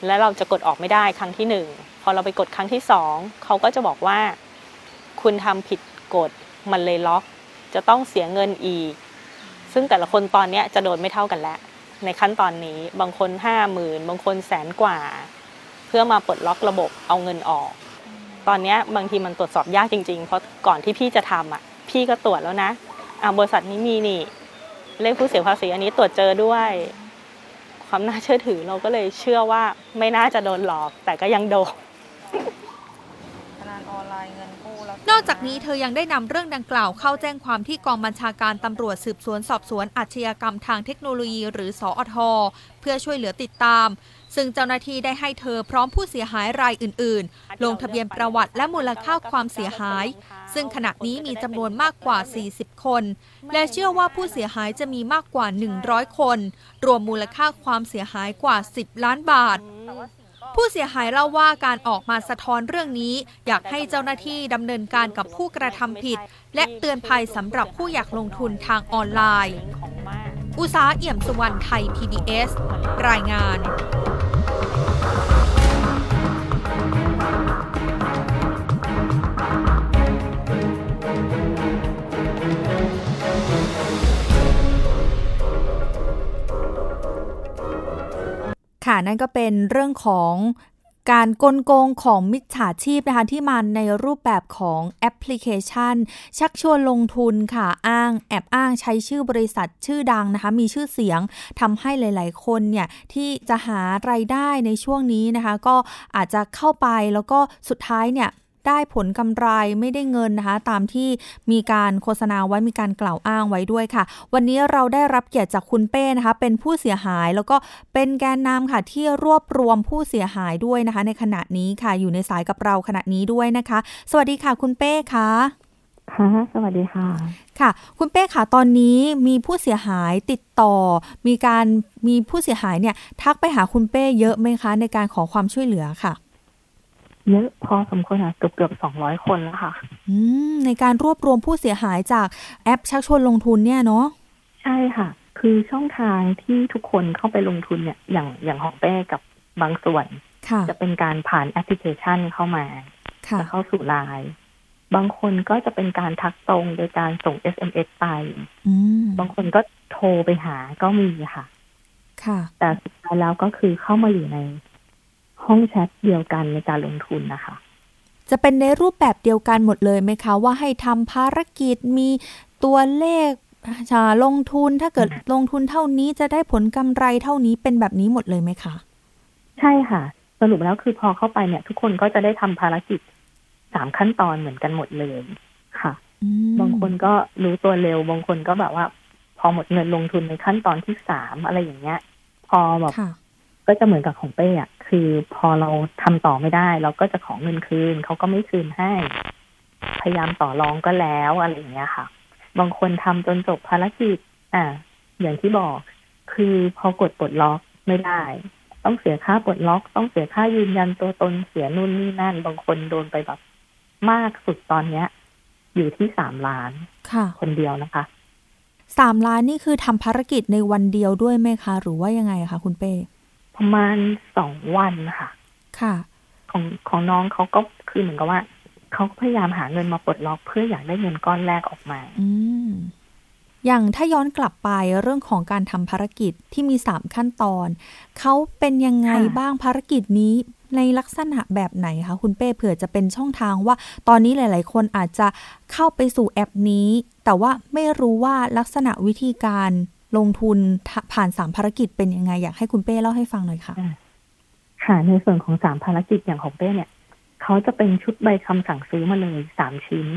และเราจะกดออกไม่ได้ครั้งที่หนึ่งพอเราไปกดครั้งที่สองเขาก็จะบอกว่า คุณทำผิดกฎมันเลยล็อก จะต้องเสียเงินอีก ซึ่งแต่ละคนตอนเนี้ยจะโดนไม่เท่ากันแล้วในขั้นตอนนี้บางคนห้าหมื่นบางคนแสนกว่า เพื่อมาปลดล็อกระบบเอาเงินออก ตอนนี้บางทีมันตรวจสอบยากจริง ๆ เพราะก่อนที่พี่จะทำอะพี่ก็ตรวจแล้วนะอ่าบริษัทนี้มีนี่เลขผู้เสียภาษีอันนี้ตรวจเจอด้วย ความน่าเชื่อถือเราก็เลยเชื่อว่าไม่น่าจะโดนหลอก แต่ก็ยังโดนนอกจากนี้เธอยังได้นำเรื่องดังกล่าวเข้าแจ้งความที่กองบัญชาการตำรวจสืบสวนสอบสวนอาชญากรรมทางเทคโนโลยีหรือสอท เพื่อช่วยเหลือติดตาม ซึ่งเจ้าหน้าที่ได้ให้เธอพร้อมผู้เสียหายรายอื่น ๆ ลงทะเบียนประวัติและมูลค่าความเสียหาย ซึ่งขณะนี้มีจำนวนมากกว่า 40 คน และเชื่อว่าผู้เสียหายจะมีมากกว่า 100 คน รวมมูลค่าความเสียหายกว่า 10 ล้านบาทผู้เสียหายเล่าว่าการออกมาสะท้อนเรื่องนี้ อยากให้เจ้าหน้าที่ดำเนินการกับผู้กระทำผิด และเตือนภัยสำหรับผู้อยากลงทุนทางออนไลน์ อุษาเอี่ยมสุวรรณไทย PBS รายงานค่ะนั่นก็เป็นเรื่องของ การกลโกงของมิจฉาชีพนะคะที่มาในรูปแบบของแอปพลิเคชัน ชักชวนลงทุนค่ะอ้างแอบอ้างใช้ชื่อบริษัทชื่อดังนะคะมีชื่อเสียงทำให้หลาย ๆ คนเนี่ยที่จะหาไรายได้ในช่วงนี้นะคะ ก็อาจจะเข้าไปแล้วก็สุดท้ายเนี่ย ได้ผลกำไรไม่ได้เงินนะคะ ตามที่มีการโฆษณาไว้มีการกล่าวอ้างไว้ด้วยค่ะ วันนี้เราได้รับเกียรติจากคุณเป้นะคะ เป็นผู้เสียหายแล้วก็เป็นแกนนำค่ะที่รวบรวมผู้เสียหายด้วยนะคะ ในขณะนี้ค่ะ อยู่ในสายกับเราขณะนี้ด้วยนะคะ สวัสดีค่ะ คุณเป้ค่ะค่ะ สวัสดีค่ะ ค่ะ คุณเป้ค่ะ ตอนนี้มีผู้เสียหายติดต่อ มีการมีผู้เสียหายเนี่ย ทักไปหาคุณเป้เยอะไหมคะ ในการขอความช่วยเหลือค่ะ เยอะพอสมควรค่ะเกือบเกือบสองร้อยคนแล้วค่ะอืมในการรวบรวมผู้เสียหายจากแอปชักชวนลงทุนเนี่ยเนาะใช่ค่ะ คือช่องทางที่ทุกคนเข้าไปลงทุนเนี่ย อย่างอย่างของเป้กับบางส่วนค่ะจะเป็นการผ่านแอปพลิเคชันเข้ามาค่ะจะเข้าสู่ไลน์บางคนก็จะเป็นการทักตรงโดยการส่ง SMS ไปอืมบางคนก็โทรไปหาก็มีค่ะ ค่ะ แต่สุดท้ายแล้วก็คือเข้ามาอยู่ใน ห้องแชทเดียวกันในการลงทุนนะคะ จะเป็นในรูปแบบเดียวกันหมดเลยไหมคะ ว่าให้ทำภารกิจมีตัวเลขจะลงทุนถ้าเกิดลงทุนเท่านี้จะได้ผลกำไรเท่านี้เป็นแบบนี้หมดเลยไหมคะ ใช่ค่ะ สรุปแล้วคือพอเข้าไปเนี่ย ทุกคนก็จะได้ทำภารกิจสามขั้นตอนเหมือนกันหมดเลยค่ะอืมบางคนก็รู้ตัวเร็ว บางคนก็แบบว่าพออหมดเงินลงทุนในขั้นตอนที่สามอะไรอย่างเงี้ย พอแบบค่ะก็จะเหมือนกับของเป้อะ คือพอเราทำต่อไม่ได้ เราก็จะขอเงินคืนเขาก็ไม่คืนให้ พยายามต่อรองก็แล้วอะไรอย่างเงี้ยค่ะ บางคนทำจนจบภารกิจ อ่า อย่างที่บอก คือพอกดปลดล็อกไม่ได้ ต้องเสียค่าปลดล็อก ต้องเสียค่ายืนยันตัวตนเสียนู่นนี่นั่น บางคนโดนไปแบบมากสุดตอนเนี้ย อยู่ที่สามล้านค่ะ คนเดียวนะคะสามล้านนี่คือทำภารกิจในวันเดียวด้วยไหมคะ หรือว่ายังไงคะคุณเป้ ประมาณสองวันค่ะ ค่ะ ของของน้องเขาก็คือเหมือนกับว่าเขาพยายามหาเงินมาปลดล็อกเพื่ออยากได้เงินก้อนแรกออกมา อืมอย่างถ้าย้อนกลับไปเรื่องของการทำภารกิจที่มีสามขั้นตอน เขาเป็นยังไงค่ะบ้างภารกิจนี้ในลักษณะแบบไหนคะ คุณเป้เผื่อจะเป็นช่องทางว่า ตอนนี้หลาย ๆ คนอาจจะเข้าไปสู่แอปนี้ แต่ว่าไม่รู้ว่าลักษณะวิธีการ ลงทุนผ่านสามภารกิจเป็นยังไง อยากให้คุณเป้เล่าให้ฟังหน่อยค่ะ ค่ะ ในส่วนของสามภารกิจอย่างของเป้เนี่ยเขาจะเป็นชุดใบคำสั่งซื้อมาเลยสามชิ้น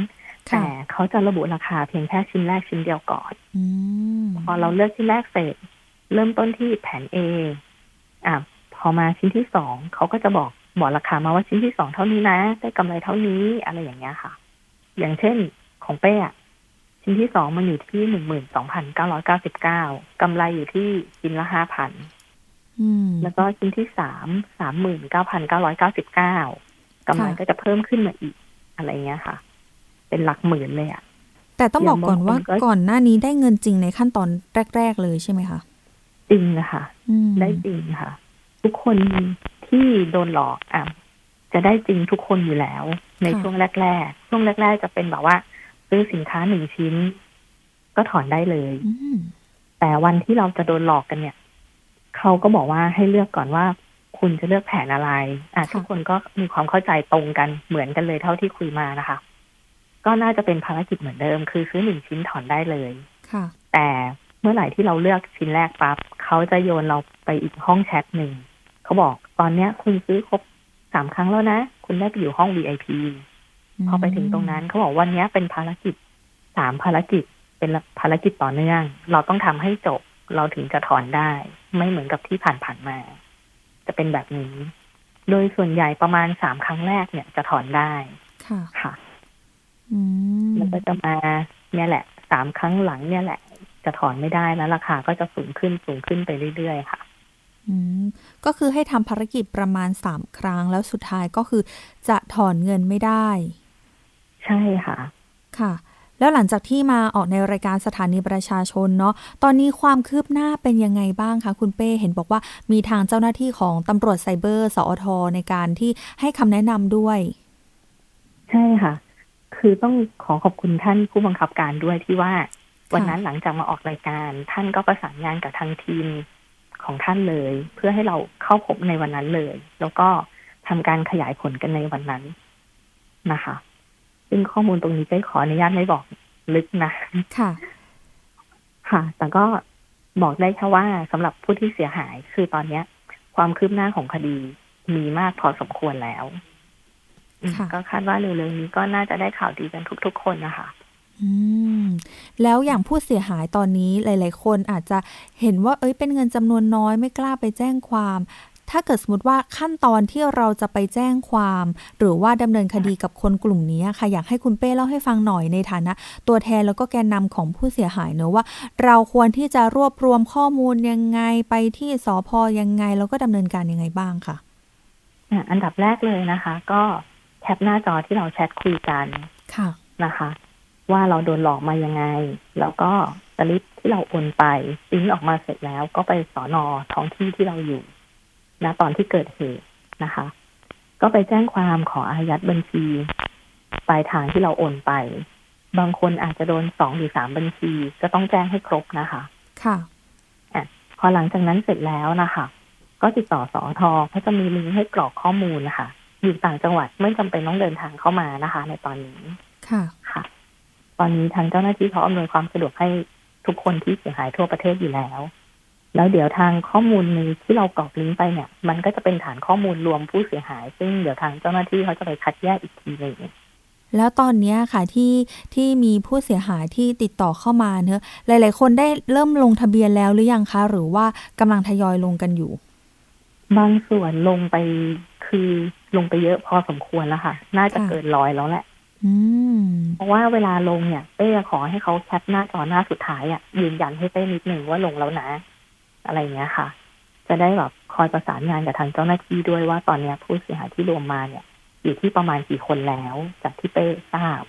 ค่ะแต่เขาจะระบุราคาเพียงแค่ชิ้นแรกชิ้นเดียวก่อนอืมพอเราเลือกชิ้นแรกเสร็จ เริ่มต้นที่แผน A อะพอมาชิ้นที่สองเขาก็จะบอกบอกราคามาว่าชิ้นที่สองเท่านี้นะ ได้กำไรเท่านี้อะไรอย่างเงี้ยค่ะ อย่างเช่นของเป้อะ ชิ้นที่สองมันอยู่ที่หนึ่งหมื่นสองพันเก้าร้อยเก้าสิบเก้ากำไรอยู่ที่ชิ้นละห้าพันอืมแล้วก็ชิ้นที่สามสามหมื่นเก้าพันเก้าร้อยเก้าสิบเก้ากำไรค่ะก็จะเพิ่มขึ้นมาอีกอะไรเงี้ยค่ะ เป็นหลักหมื่นเลยอะแต่ต้องบอกก่อนว่าอย่างบางคนก็ก่อนหน้านี้ได้เงินจริงในขั้นตอนแรก ๆ เลยใช่ไหมคะจริงนะคะอืมได้จริงค่ะ ทุกคนที่โดนหลอกอะจะได้จริงทุกคนอยู่แล้ว ในช่วงแรก ๆ ช่วงแรก ๆ จะเป็นแบบว่า ซื้อสินค้าหนึ่งชิ้น ก็ถอนได้เลยอืมแต่วันที่เราจะโดนหลอกกันเนี่ยเขาก็บอกว่าให้เลือกก่อนว่า คุณจะเลือกแผนอะไรอะทุกคนก็มีความเข้าใจตรงกันเหมือนกันเลยเท่าที่คุยมานะคะ ก็น่าจะเป็นภารกิจเหมือนเดิม คือซื้อหนึ่งชิ้นถอนได้เลยค่ะ แต่เมื่อไหร่ที่เราเลือกชิ้นแรกปั๊บเขาจะโยนเราไปอีกห้องแชทหนึ่งเขาบอกตอนเนี้ย คุณซื้อครบสามครั้งแล้วนะ คุณได้ไปอยู่ห้อง VIP พอไปถึงตรงนั้นเขาบอกวันเนี้ยเป็นภารกิจสามภารกิจเป็นภารกิจต่อเนื่อง เราต้องทำให้จบเราถึงจะถอนได้ ไม่เหมือนกับที่ผ่านๆมา จะเป็นแบบนี้ โดยส่วนใหญ่ประมาณสามครั้งแรกเนี่ยจะถอนได้ ค่ะค่ะอืมแล้วก็จะมาเนี่ยแหละสามครั้งหลังเนี่ยแหละ จะถอนไม่ได้แล้วราคาก็จะสูงขึ้นสูงขึ้นไปเรื่อยๆค่ะอืมก็คือให้ทำภารกิจประมาณสามครั้งแล้วสุดท้ายก็คือจะถอนเงินไม่ได้ ใช่ค่ะ ค่ะ แล้วหลังจากที่มาออกในรายการสถานีประชาชนเนาะตอนนี้ความคืบหน้าเป็นยังไงบ้างคะคุณเป้เห็นบอกว่ามีทางเจ้าหน้าที่ของตำรวจไซเบอร์สอทในการที่ให้คำแนะนำด้วย ใช่ค่ะ คือต้องขอขอบคุณท่านผู้บังคับการด้วยที่ว่า วันนั้นหลังจากมาออกรายการ ท่านก็ประสานงานกับทางทีมของท่านเลย เพื่อให้เราเข้าพบในวันนั้นเลย แล้วก็ทำการขยายผลกันในวันนั้นนะคะ ซึ่งข้อมูลตรงนี้เจ๊ขออนุญาตไม่บอกลึกนะค่ะ ค่ะ แต่ก็บอกได้แค่ว่าสำหรับผู้ที่เสียหายคือตอนเนี้ย ความคืบหน้าของคดีมีมากพอสมควรแล้วอืมค่ะก็คาดว่าเร็วๆนี้ก็น่าจะได้ข่าวดีกันทุก ๆ คนนะคะอืมแล้วอย่างผู้เสียหายตอนนี้หลาย ๆ คนอาจจะเห็นว่า เอ้ยเป็นเงินจำนวนน้อยไม่กล้าไปแจ้งความ ถ้าเกิดสมมติว่าขั้นตอนที่เราจะไปแจ้งความ หรือว่าดำเนินคดีกับคนกลุ่มนี้ค่ะ อยากให้คุณเป้เล่าให้ฟังหน่อยในฐานะ ตัวแทนแล้วก็แกนนำของผู้เสียหายเนอะว่า เราควรที่จะรวบรวมข้อมูลยังไงไปที่สพยังไง แล้วก็ดำเนินการยังไงบ้างค่ะอะอันดับแรกเลยนะคะ ก็แคปหน้าจอที่เราแชทคุยกันค่ะนะคะ ว่าเราโดนหลอกมายังไง แล้วก็สลิปที่เราโอนไปซิงค์ออกมาเสร็จแล้ว ก็ไปสอนอท้องที่ที่เราอยู่ นะตอนที่เกิดเหตุนะคะ ก็ไปแจ้งความขออายัดบัญชีปลายทางที่เราโอนไป บางคนอาจจะโดนสองหรือสามบัญชี ก็ต้องแจ้งให้ครบนะคะ ค่ะพอหลังจากนั้นเสร็จแล้วนะคะ ก็ติดต่อสอทอเขาจะมีลิงก์ให้กรอกข้อมูลนะคะอยู่ต่างจังหวัดไม่จำเป็นต้องเดินทางเข้ามานะคะ ในตอนนี้ค่ะค่ะ ตอนนี้ทางเจ้าหน้าที่เขาอำนวยความสะดวกให้ทุกคนที่เสียหายทั่วประเทศอยู่แล้ว แล้วเดี๋ยวทางข้อมูลในที่เรากรอกลิงก์ไปเนี่ย มันก็จะเป็นฐานข้อมูลรวมผู้เสียหาย ซึ่งเดี๋ยวทางเจ้าหน้าที่เขาจะไปคัดแยกอีกทีหนึ่งแล้วตอนนี้ค่ะที่ที่มีผู้เสียหายที่ติดต่อเข้ามาเนอะหลาย ๆ คนได้เริ่มลงทะเบียนแล้วหรือยังคะ หรือว่ากำลังทยอยลงกันอยู่ บางส่วนลงไปคือลงไปเยอะพอสมควรแล้วค่ะ น่าจะค่ะเกินร้อยแล้วแหละอืมเพราะว่าเวลาลงเนี่ยเป้ขอให้เขาแคปหน้าจอหน้าสุดท้ายอะ่ะยืนยันให้เป้นิดหนึ่งว่าลงแล้วนะ อะไรเงี้ยค่ะ จะได้แบบคอยประสานงานกับทางเจ้าหน้าที่ด้วยว่าตอนเนี้ยผู้เสียหายที่รวมมาเนี่ย อยู่ที่ประมาณกี่คนแล้ว จากที่เป้ทราบ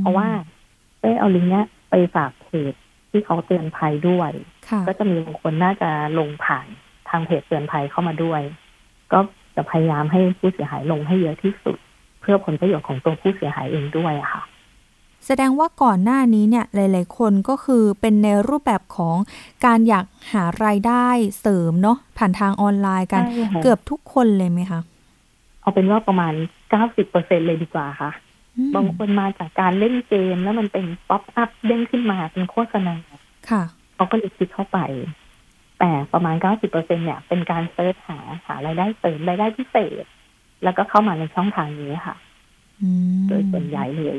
เพราะว่าเป้เอาลิงก์เนี้ยไปฝากเพจที่เขาเตือนภัยด้วยค่ะก็จะมีบางคนน่าจะลงผ่านทางเพจเตือนภัยเข้ามาด้วย ก็จะพยายามให้ผู้เสียหายลงให้เยอะที่สุด เพื่อผลประโยชน์ของตัวผู้เสียหายเองด้วยอะค่ะ แสดงว่าก่อนหน้านี้เนี่ยหลาย ๆ คนก็คือเป็นในรูปแบบของการอยากหารายได้เสริมเนาะผ่านทางออนไลน์กันใช่ค่ะเกือบทุกคนเลยไหมคะเอาเป็นว่าประมาณเก้าสิบเปอร์เซ็นเลยดีกว่าค่ะอืมบางคนมาจากการเล่นเกมแล้วมันเป็น pop-up เด้งขึ้นมาเป็นโฆษณาค่ะเขาก็เลยคลิกเข้าไป แต่ประมาณเก้าสิบเปอร์เซ็นต์เนี่ย เป็นการ search หาหารายได้เสริมรายได้พิเศษ แล้วก็เข้ามาในช่องทางนี้ค่ะอืมโดยส่วนใหญ่เลย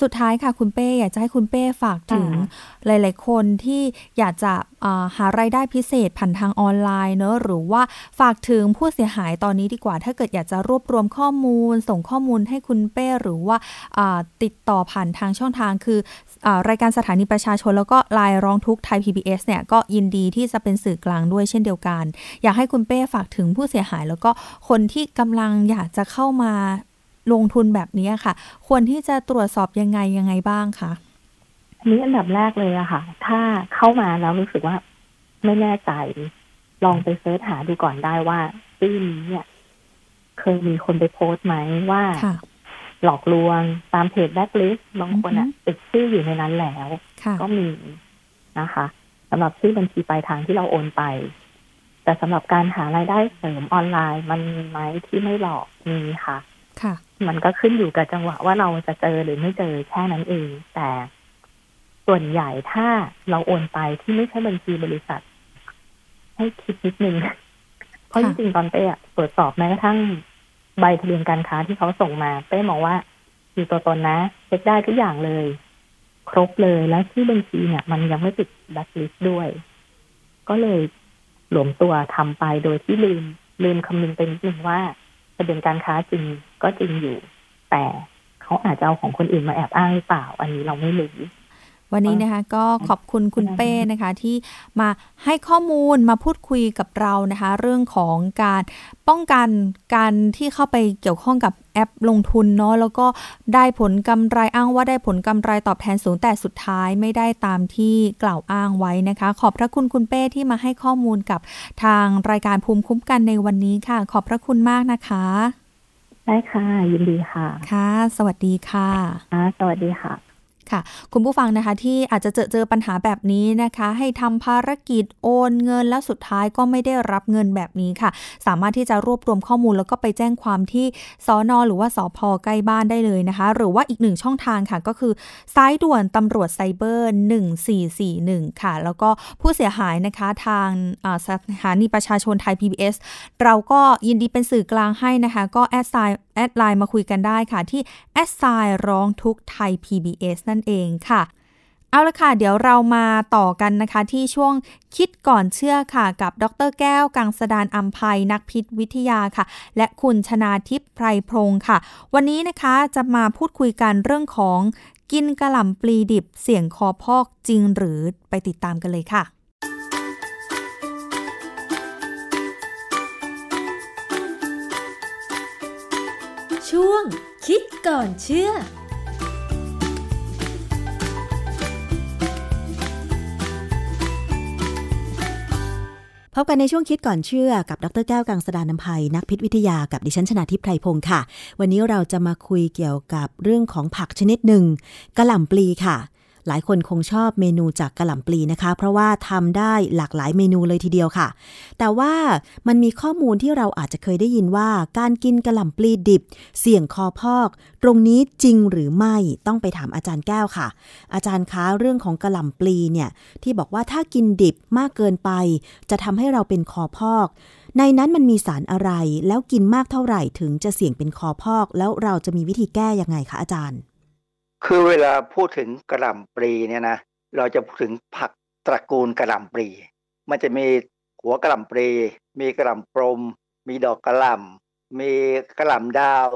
สุดท้ายค่ะคุณเป้อยากจะให้คุณเป้ฝากถึงค่ะหลาย ๆ คนที่อยากจะอ่าหารายได้พิเศษผ่านทางออนไลน์เนอะหรือว่าฝากถึงผู้เสียหายตอนนี้ดีกว่า ถ้าเกิดอยากจะรวบรวมข้อมูล ส่งข้อมูลให้คุณเป้หรือว่าอ่าติดต่อผ่านทางช่องทางคืออารายการสถานีประชาชน แล้วก็ไลน์ร้องทุกข์ไทย PBS เนี่ยก็ยินดีที่จะเป็นสื่อกลางด้วยเช่นเดียวกัน อยากให้คุณเป้ฝากถึงผู้เสียหาย แล้วก็คนที่กำลังอยากจะเข้ามา ลงทุนแบบนี้ค่ะ ควรที่จะตรวจสอบยังไงยังไงบ้างคะอันนี้อันดับแรกเลยอะค่ะ ถ้าเข้ามาแล้วรู้สึกว่าไม่แน่ใจ ลองไปเสิร์ชหาดูก่อนได้ว่าชื่อนี้เนี่ย เคยมีคนไปโพสต์ไหมว่าค่ะหลอกลวงตามเพจแบ็คลิสบางคนอะอือฮึติดชื่ออยู่ในนั้นแล้วค่ะก็มีนะคะสำหรับชื่อบัญชีปลายทางที่เราโอนไป แต่สำหรับการหารายได้เสริมออนไลน์มันมีไหมที่ไม่หลอกมีค่ะค่ะ มันก็ขึ้นอยู่กับจังหวะว่าเราจะเจอหรือไม่เจอแค่นั้นเอง แต่ส่วนใหญ่ถ้าเราโอนไปที่ไม่ใช่บัญชีบริษัท ให้คิดนิดนึง เพราะจริงๆตอนเป้อะตรวจสอบแม้กระทั่งใบทะเบียนการค้าที่เขาส่งมาเป้มองว่ามีตัวตนนะเช็คได้ทุกอย่างเลย ครบเลยแล้วที่บัญชีเนี่ย มันยังไม่ติดแบล็คลิสต์ด้วย ก็เลยหลวมตัวทำไปโดยที่ลืมลืมคำนึงไปนิดนึงว่าทะเบียนการค้าจริง ก็จริงอยู่ แต่เขาอาจจะเอาของคนอื่นมาแอบอ้างหรือเปล่า อันนี้เราไม่รู้วันนี้นะคะก็ขอบคุณคุณเป้นะคะที่มาให้ข้อมูลมาพูดคุยกับเรานะคะ เรื่องของการป้องกันการที่เข้าไปเกี่ยวข้องกับแอปลงทุนเนาะแล้วก็ได้ผลกำไรอ้างว่าได้ผลกำไรตอบแทนสูงแต่สุดท้ายไม่ได้ตามที่กล่าวอ้างไว้นะคะ ขอบพระคุณคุณเป้ที่มาให้ข้อมูลกับทางรายการภูมิคุ้มกันในวันนี้ค่ะ ขอบพระคุณมากนะคะ ได้ค่ะ ยินดีค่ะ ค่ะ สวัสดีค่ะค่ะสวัสดีค่ะ ค่ะ คุณผู้ฟังนะคะที่อาจจะเจอเจอปัญหาแบบนี้นะคะ ให้ทำภารกิจโอนเงินแล้วสุดท้ายก็ไม่ได้รับเงินแบบนี้ค่ะ สามารถที่จะรวบรวมข้อมูลแล้วก็ไปแจ้งความที่สอนอหรือว่าสอพใกล้บ้านได้เลยนะคะ หรือว่าอีกหนึ่งช่องทางค่ะก็คือสายด่วนตำรวจไซเบอร์ 1441 ค่ะ แล้วก็ผู้เสียหายนะคะทางสถานีประชาชนไทย PBS เราก็ยินดีเป็นสื่อกลางให้นะคะ ก็ at sign add LINE มาคุยกันได้ค่ะ ที่ at sign ร้องทุกข์ Thai PBS นั่นเองค่ะเอาละค่ะ เดี๋ยวเรามาต่อกันนะคะที่ช่วงคิดก่อนเชื่อค่ะ กับดรแก้ว กังสดานอัมภัยนักพิษวิทยาค่ะ และคุณชนาทิพย์ไพรพงศ์ค่ะ วันนี้นะคะจะมาพูดคุยกันเรื่องของกินกะหล่ำปลีดิบเสี่ยงคอพอกจริงหรือไปติดตามกันเลยค่ะ ช่วง คิดก่อนเชื่อพบกันในช่วงคิดก่อนเชื่อกับดรแก้วกังสดานนภัยนักพิษวิทยากับดิฉันชนาทิพไพรพงศ์ค่ะ วันนี้เราจะมาคุยเกี่ยวกับเรื่องของผักชนิดหนึ่งกระหล่ำปลีค่ะ หลายคนคงชอบเมนูจากกระหล่ำปลีนะคะ เพราะว่าทำได้หลากหลายเมนูเลยทีเดียวค่ะ แต่ว่ามันมีข้อมูลที่เราอาจจะเคยได้ยินว่า การกินกระหล่ำปลีดิบ เสี่ยงคอพอก ตรงนี้จริงหรือไม่ต้องไปถามอาจารย์แก้วค่ะ อาจารย์คะเรื่องของกระหล่ำปลีเนี่ยที่บอกว่าถ้ากินดิบมากเกินไป จะทำให้เราเป็นคอพอกในนั้นมันมีสารอะไรแล้วกินมากเท่าไหร่ถึงจะเสี่ยงเป็นคอพอก แล้วเราจะมีวิธีแก้ยังไงคะอาจารย์ คือเวลาพูดถึงกระหล่ำปลีเนี่ยนะเราจะพูดถึงผักตระกูลกระหล่ำปลีมันจะมีหัวกระหล่ำปลีมีกระหล่ำปรมมีดอกกระหล่ำมีกระหล่ำดาว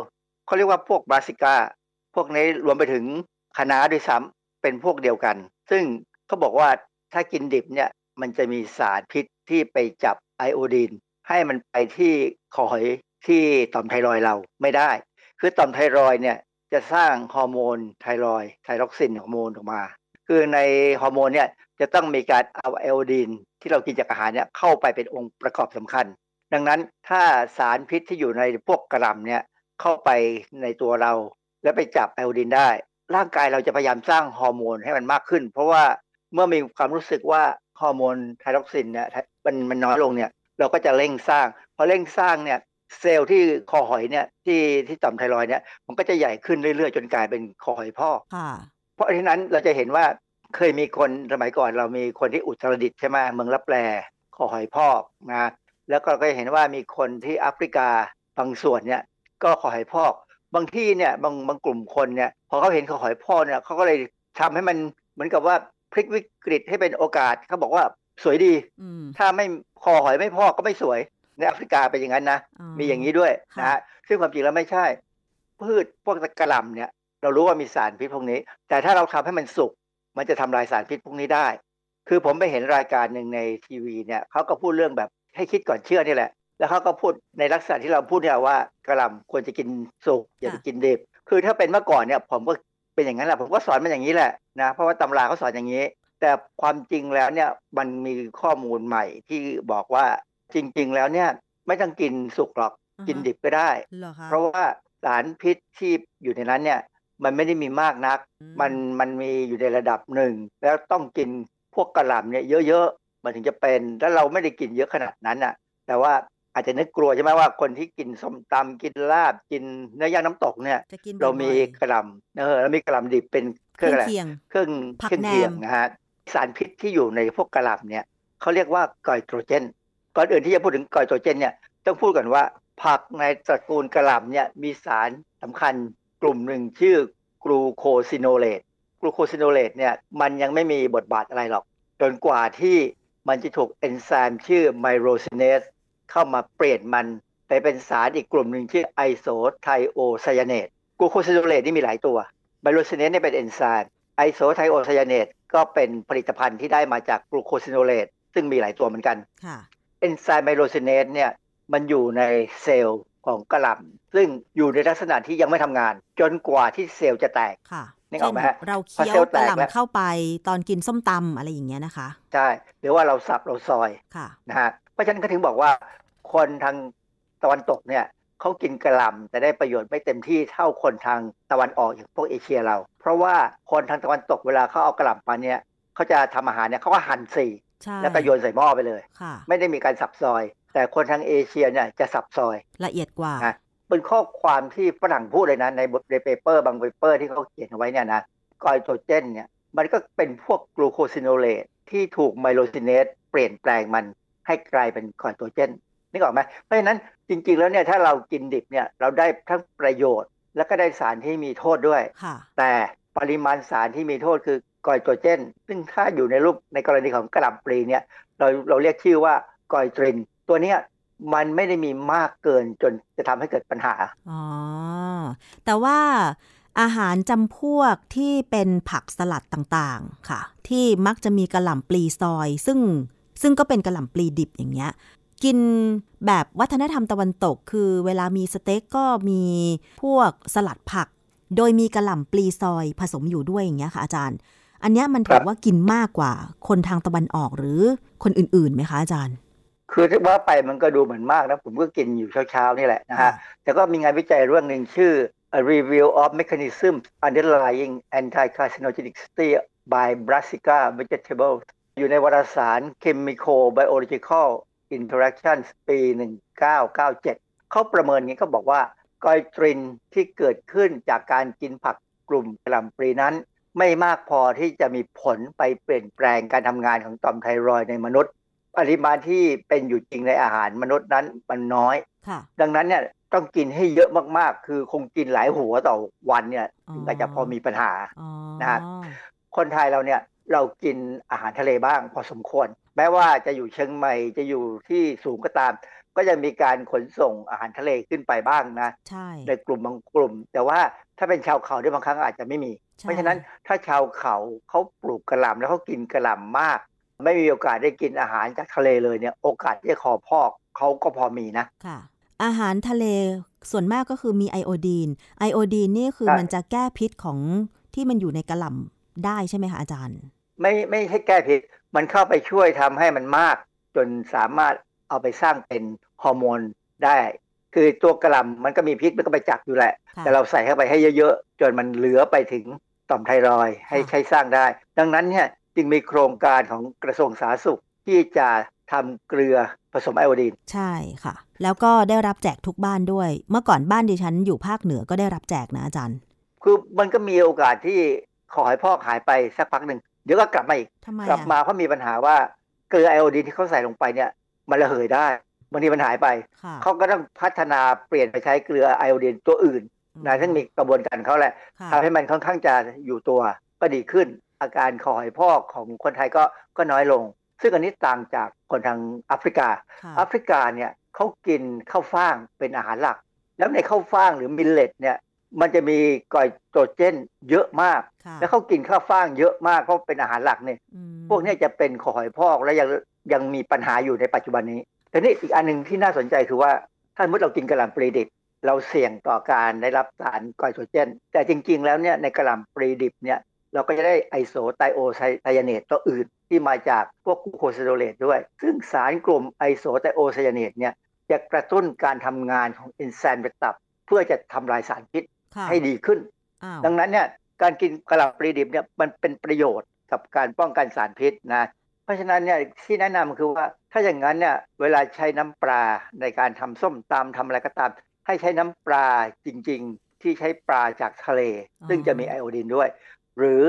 เขาเรียกว่าพวกบราซิก้าพวกนี้รวมไปถึงคะน้าด้วยซ้ำเป็นพวกเดียวกัน ซึ่งเขาบอกว่าถ้ากินดิบเนี่ยมันจะมีสารพิษที่ไปจับไอโอดีน ให้มันไปที่คอหอยที่ต่อมไทรอยเราไม่ได้ คือต่อมไทรอยเนี่ย จะสร้างฮอร์โมน thyroid thyroxine ฮอร์โมนออกมา คือในฮอร์โมนเนี่ยจะต้องมีการเอาไอโอดีนที่เรากินจากอาหารเนี่ยเข้าไปเป็นองค์ประกอบสำคัญ ดังนั้นถ้าสารพิษที่อยู่ในพวกกะหล่ำเนี่ยเข้าไปในตัวเรา แล้วไปจับไอโอดีนได้ ร่างกายเราจะพยายามสร้างฮอร์โมนให้มันมากขึ้น เพราะว่าเมื่อมีความรู้สึกว่าฮอร์โมน thyroxine เนี่ยมันมันน้อยลงเนี่ยเราก็จะเร่งสร้างพอเร่งสร้างเนี่ย เซลล์ที่คอหอยเนี่ยที่ที่ต่อมไทรอยเนี่ยมันก็จะใหญ่ขึ้นเรื่อยๆ จนกลายเป็นคอหอยพอกเพราะฉะนั้นเราจะเห็นว่าเคยมีคนสมัยก่อน เรามีคนที่อุตรดิตถ์ใช่ไหมเมืองรับแปลคอหอยพอกนะแล้วก็ก็เห็นว่ามีคนที่แอฟริกาบางส่วนเนี่ยก็คอหอยพอก บางที่เนี่ยบางบางกลุ่มคนเนี่ยพอเขาเห็นคอหอยพอกเนี่ยเขาก็เลยทำให้มันเหมือนกับว่าพลิกวิกฤตให้เป็นโอกาสเขาบอกว่าสวยดี ถ้าไม่คอหอยไม่พอกก็ไม่สวย ในแอฟริกาเป็นอย่างนั้นนะ มีอย่างนี้ด้วยนะฮะซึ่งความจริงแล้วไม่ใช่ พืชพวกกระหล่ำเนี่ย เรารู้ว่ามีสารพิษพวกนี้ แต่ถ้าเราทำให้มันสุกมันจะทำลายสารพิษพวกนี้ได้ คือผมไปเห็นรายการหนึ่งในทีวีเนี่ยเขาก็พูดเรื่องแบบให้คิดก่อนเชื่อนี่แหละ แล้วเขาก็พูดในลักษณะที่เราพูดเนี่ยว่ากระหล่ำควรจะกินสุกอย่าไปกินดิบคือถ้าเป็นเมื่อก่อนเนี่ยผมก็เป็นอย่างนั้นแหละผมก็สอนมันอย่างนี้แหละนะเพราะว่าตำราเขาสอนอย่างนี้ แต่ความจริงแล้วเนี่ยมันมีข้อมูลใหม่ที่บอกว่า จริง ๆ แล้วเนี่ยไม่ต้องกินสุกหรอกกินดิบก็ได้ เพราะว่าสารพิษที่อยู่ในนั้นเนี่ยมันไม่ได้มีมากนัก มันมันมีอยู่ในระดับหนึ่ง แล้วต้องกินพวกกระหล่ำเนี่ยเยอะๆมันถึงจะเป็น แล้วเราไม่ได้กินเยอะขนาดนั้นอะ แต่ว่าอาจจะนึกกลัวใช่ไหมว่าคนที่กินส้มตำกินลาบกินเนื้อย่างน้ำตกเนี่ย เรามีกระหล่ำเออเรามีกระหล่ำดิบเป็นเครื่องอะไรเครื่องเครื่องเคียงนะฮะสารพิษที่อยู่ในพวกกะหล่ำเนี่ยเขาเรียกว่า goitrogen ก่อนอื่นที่จะพูดถึง goitrogen เนี่ยต้องพูดกันว่า ผักในตระกูลกะหล่ำเนี่ยมีสารสำคัญกลุ่มหนึ่งชื่อ glucosinolate glucosinolate เนี่ยมันยังไม่มีบทบาทอะไรหรอกจนกว่าที่มันจะถูกเอนไซม์ชื่อ myrosinaseเข้ามาเปลี่ยนมันไปเป็นสารอีกกลุ่มหนึ่งชื่อ isothiocyanate glucosinolate นี่มีหลายตัว myrosinase เนี่ยเป็นเอนไซม์ isothiocyanate ก็เป็นผลิตภัณฑ์ที่ได้มาจาก glucosinolate ซึ่งมีหลายตัวเหมือนกัน เอนไซม์ myrosinase เนี่ยมันอยู่ในเซลล์ของกะหล่ำซึ่งอยู่ในลักษณะที่ยังไม่ทำงาน จนกว่าที่เซลล์จะแตกค่ะนึกออกไหมเราเคี้ยวกะหล่ำเข้าไปตอนกินส้มตำอะไรอย่างเงี้ยนะคะใช่หรือว่าเราสับเราซอยค่ะนะฮะเพราะฉะนั้นก็ถึงบอกว่า คนทางตะวันตกเนี่ยเขากินกะหล่ำแต่ได้ประโยชน์ไม่เต็มที่เท่าคนทางตะวันออกอย่างพวกเอเชียเรา เพราะว่าคนทางตะวันตกเวลาเขาเอากะหล่ำมาเนี่ยเขาจะทำอาหารเนี่ยเขาก็หั่นสี่ แล้วก็โยนใส่หม้อไปเลย ไม่ได้มีการสับซอย แต่คนทางเอเชียเนี่ยจะสับซอย ละเอียดกว่าเป็นข้อความที่ฝรั่งพูดเลยนะในบทใน paper บาง paper ที่เขาเขียนไว้เนี่ยนะgoitrogen เนี่ยมันก็เป็นพวก glucosinolate ที่ถูก myrosinase เปลี่ยนแปลงมันให้กลายเป็น goitrogen นึกออกไหมเพราะฉะนั้นจริงๆแล้วเนี่ยถ้าเรากินดิบเนี่ยเราได้ทั้งประโยชน์ แล้วก็ได้สารที่มีโทษด้วย แต่ปริมาณสารที่มีโทษคือ goitrogen ซึ่งถ้าอยู่ในรูปในกรณีของกะหล่ำปลีเนี่ยเราเราเรียกชื่อว่า goitrin ตัวเนี้ยมันไม่ได้มีมากเกินจนจะทำให้เกิดปัญหา อ๋อ แต่ว่าอาหารจำพวกที่เป็นผักสลัดต่างๆ ค่ะ ที่มักจะมีกระหล่ำปลีซอย ซึ่งซึ่งก็เป็นกระหล่ำปลีดิบอย่างเงี้ย กินแบบวัฒนธรรมตะวันตก คือเวลามีสเต็กก็มีพวกสลัดผัก โดยมีกระหล่ำปลีซอยผสมอยู่ด้วยอย่างเงี้ยค่ะอาจารย์ อันนี้มันถือว่ากินมากกว่าคนทางตะวันออกหรือคนอื่นๆไหมคะอาจารย์ คือว่าไปมันก็ดูเหมือนมากนะผมก็กินอยู่เช้าๆนี่แหละนะฮะแต่ก็มีงานวิจัยเรื่องหนึ่งชื่อ A Review of Mechanisms Underlying Anti-Carcinogenicity by Brassica Vegetables อยู่ในวารสาร Chemical Biological Interactions ปี 1997 เขาประเมินนี้เขาบอกว่ากอยตรินที่เกิดขึ้นจากการกินผักกลุ่มกระลำปรีนั้น ไม่มากพอที่จะมีผลไปเปลี่ยนแปลงการทำงานของต่อมไทรอยในมนุษย์ ปริมาณที่เป็นอยู่จริงในอาหารมนุษย์นั้นมันน้อย ดังนั้นเนี่ยต้องกินให้เยอะมากๆ คือคงกินหลายหัวต่อวันเนี่ยถึงจะพอมีปัญหานะฮะคนไทยเราเนี่ยเรากินอาหารทะเลบ้างพอสมควร แม้ว่าจะอยู่เชียงใหม่จะอยู่ที่สูงก็ตาม ก็ยังมีการขนส่งอาหารทะเลขึ้นไปบ้างนะใในกลุ่มบางกลุ่ม แต่ว่าถ้าเป็นชาวเขาที่บางครั้งอาจจะไม่มี เพราะฉะนั้นถ้าชาวเขาเขาปลูกกระหล่ำแล้วเขากินกระหล่ำมาก ไม่มีโอกาสได้กินอาหารจากทะเลเลยเนี่ย โอกาสที่จะคอพอกเขาก็พอมีนะค่ะ อาหารทะเลส่วนมากก็คือมีไอโอดีนไอโอดีนนี่คือมันจะแก้พิษของที่มันอยู่ในกระหล่ำได้ใช่ไหมคะอาจารย์ ไม่ไม่ใช่แก้ผิดมันเข้าไปช่วยทำให้มันมาก จนสามารถเอาไปสร้างเป็นฮอร์โมนได้ คือตัวกระลำมันก็มีพิษมันก็ไปจับอยู่แหละ แต่เราใส่เข้าไปให้เยอะๆ จนมันเหลือไปถึง ต่อมไทรอยให้ใช้สร้างได้ ดังนั้นเนี่ยจึงมีโครงการของกระทรวงสาธารณสุขที่จะทำเกลือผสมไอโอดีน ใช่ค่ะ แล้วก็ได้รับแจกทุกบ้านด้วย เมื่อก่อนบ้านดิฉันอยู่ภาคเหนือก็ได้รับแจกนะอาจารย์ คือมันก็มีโอกาสที่ขอให้พ่อหายไปสักพักหนึ่งเดี๋ยวก็กลับมาอีกกลับมาเพราะมีปัญหาว่าเกลือไอโอดีนที่เขาใส่ลงไปเนี่ยมันระเหยได้บางทีมันหายไป เขาก็ต้องพัฒนาเปลี่ยนไปใช้เกลือไอโอดีนตัวอื่น นะซึ่งมีกระบวนการเขาแหละทำให้มันค่อนข้างจะอยู่ตัวก็ดีขึ้น อาการคอหอยพอกของคนไทยก็ก็น้อยลง ซึ่งอันนี้ต่างจากคนทางแอฟริกาแอฟริกาเนี่ยเขากินข้าวฟ่างเป็นอาหารหลัก แล้วในข้าวฟ่างหรือ millet เนี่ยมันจะมี goitrogen เยอะมาก แล้วเขากินข้าวฟ่างเยอะมากเพราะเป็นอาหารหลักเนี่ยพวกนี้จะเป็นคอหอยพอกและยังยังมีปัญหาอยู่ในปัจจุบันนี้แต่นี่อีกอันหนึ่งที่น่าสนใจคือว่าถ้าเมื่อเรากินกะหล่ำปลีดิบ เราเสี่ยงต่อการได้รับสาร goitrogen แต่จริง ๆ แล้วเนี่ยในกะหล่ำปลีดิบเนี่ยเราก็จะได้ isothiocyanate ตัวอื่นที่มาจากพวกกูโคซิโดเลตด้วย ซึ่งสารกลุ่ม isothiocyanate เนี่ยจะกระตุ้นการทำงานของเอนไซม์ในตับ เพื่อจะทำลายสารพิษให้ดีขึ้น ดังนั้นเนี่ยการกินกะหล่ำปลีดิบเนี่ยมันเป็นประโยชน์กับการป้องกันสารพิษนะเพราะฉะนั้นเนี่ยที่แนะนำคือว่าถ้าอย่างนั้นเนี่ยเวลาใช้น้ำปลาในการทำส้มตำทำอะไรก็ตาม ให้ใช้น้ำปลาจริง ๆ ที่ใช้ปลาจากทะเล ซึ่งจะมีไอโอดีนด้วย หรือ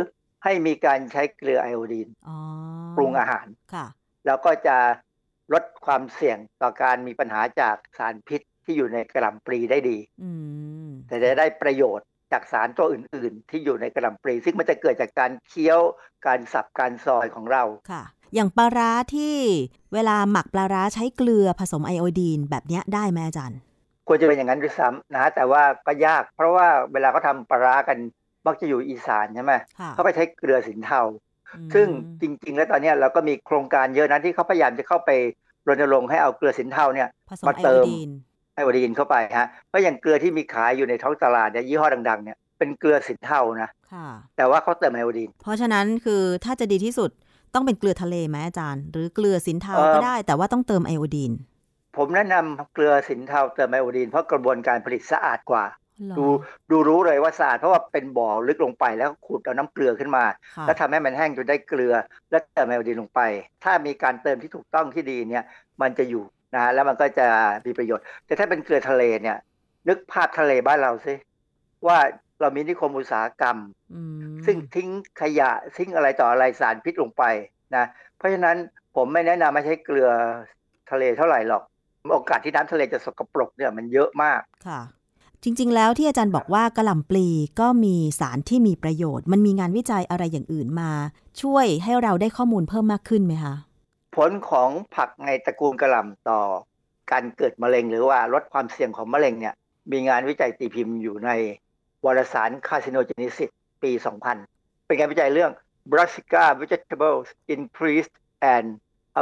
ให้มีการใช้เกลือไอโอดีนปรุงอาหารแล้วก็จะลดความเสี่ยงต่อการมีปัญหาจากสารพิษที่อยู่ในกระหล่ำปลีได้ดีแต่จะได้ประโยชน์จากสารตัวอื่น ๆ ที่อยู่ในกระหล่ำปลีซึ่งมันจะเกิดจากการเคี้ยวการสับการซอยของเราค่ะ อย่างปลาร้าที่เวลาหมักปลาร้าใช้เกลือผสมไอโอดีนแบบนี้ได้ไหมอาจารย์ ควรจะเป็นอย่างนั้นด้วยซ้ำนะแต่ว่าก็ยากเพราะว่าเวลาเขาทาปลาร้ากันมักจะอยู่อีสานใช่ไหมเขาก็ใช้เกลือสินเทา ซึ่งจริง ๆ แล้วตอนนี้เราก็มีโครงการเยอะนะที่เขาพยายามจะเข้าไปรณรงค์ให้เอาเกลือสินเทาเนี่ยมาเติมไอโอดีนเข้าไปฮะเพราะอย่างเกลือที่มีขายอยู่ในท้องตลาดเนี่ยยี่ห้อดัง ๆเนี่ยเป็นเกลือสินเทานะแต่ว่าเขาเติมไอโอดีน เพราะฉะนั้นคือถ้าจะดีที่สุดต้องเป็นเกลือทะเลไหมอาจารย์ หรือเกลือสินเทาก็ได้แต่ว่าต้องเติมไอโอดีน ผมแนะนำเกลือสินเทาเติมไอโอดีนเพราะกระบวนการผลิตสะอาดกว่า ดูดูรู้เลยว่าสะอาดเพราะว่าเป็นบ่อลึกลงไปแล้วขุดเอาน้ำเกลือขึ้นมา แล้วทำให้มันแห้งจนได้เกลือ แล้วเติมไอโอดีนลงไป ถ้ามีการเติมที่ถูกต้องที่ดีเนี่ย มันจะอยู่นะแล้วมันก็จะมีประโยชน์ แต่ถ้าเป็นเกลือทะเลเนี่ย นึกภาพทะเลบ้านเราสิว่าเรามีนิคมอุตสาหกรรม ซึ่งทิ้งขยะทิ้งอะไรต่ออะไรสารพิษลงไปนะเพราะฉะนั้นผมไม่แนะนำไม่ใช้เกลือทะเลเท่าไหร่หรอก โอกาสที่น้ำทะเลจะสกปรกเนี่ยมันเยอะมากค่ะ จริง ๆ แล้วที่อาจารย์บอกว่ากระหล่ำปลีก็มีสารที่มีประโยชน์ มันมีงานวิจัยอะไรอย่างอื่นมา ช่วยให้เราได้ข้อมูลเพิ่มมากขึ้นไหมคะผลของผักในตระกูลกระหล่ำต่อ การเกิดมะเร็งหรือว่าลดความเสี่ยงของมะเร็งเนี่ย มีงานวิจัยตีพิมพ์อยู่ในวารสาร Carcinogenesis ปี 2000 เป็นงานวิจัยเรื่อง Brassica vegetables increased and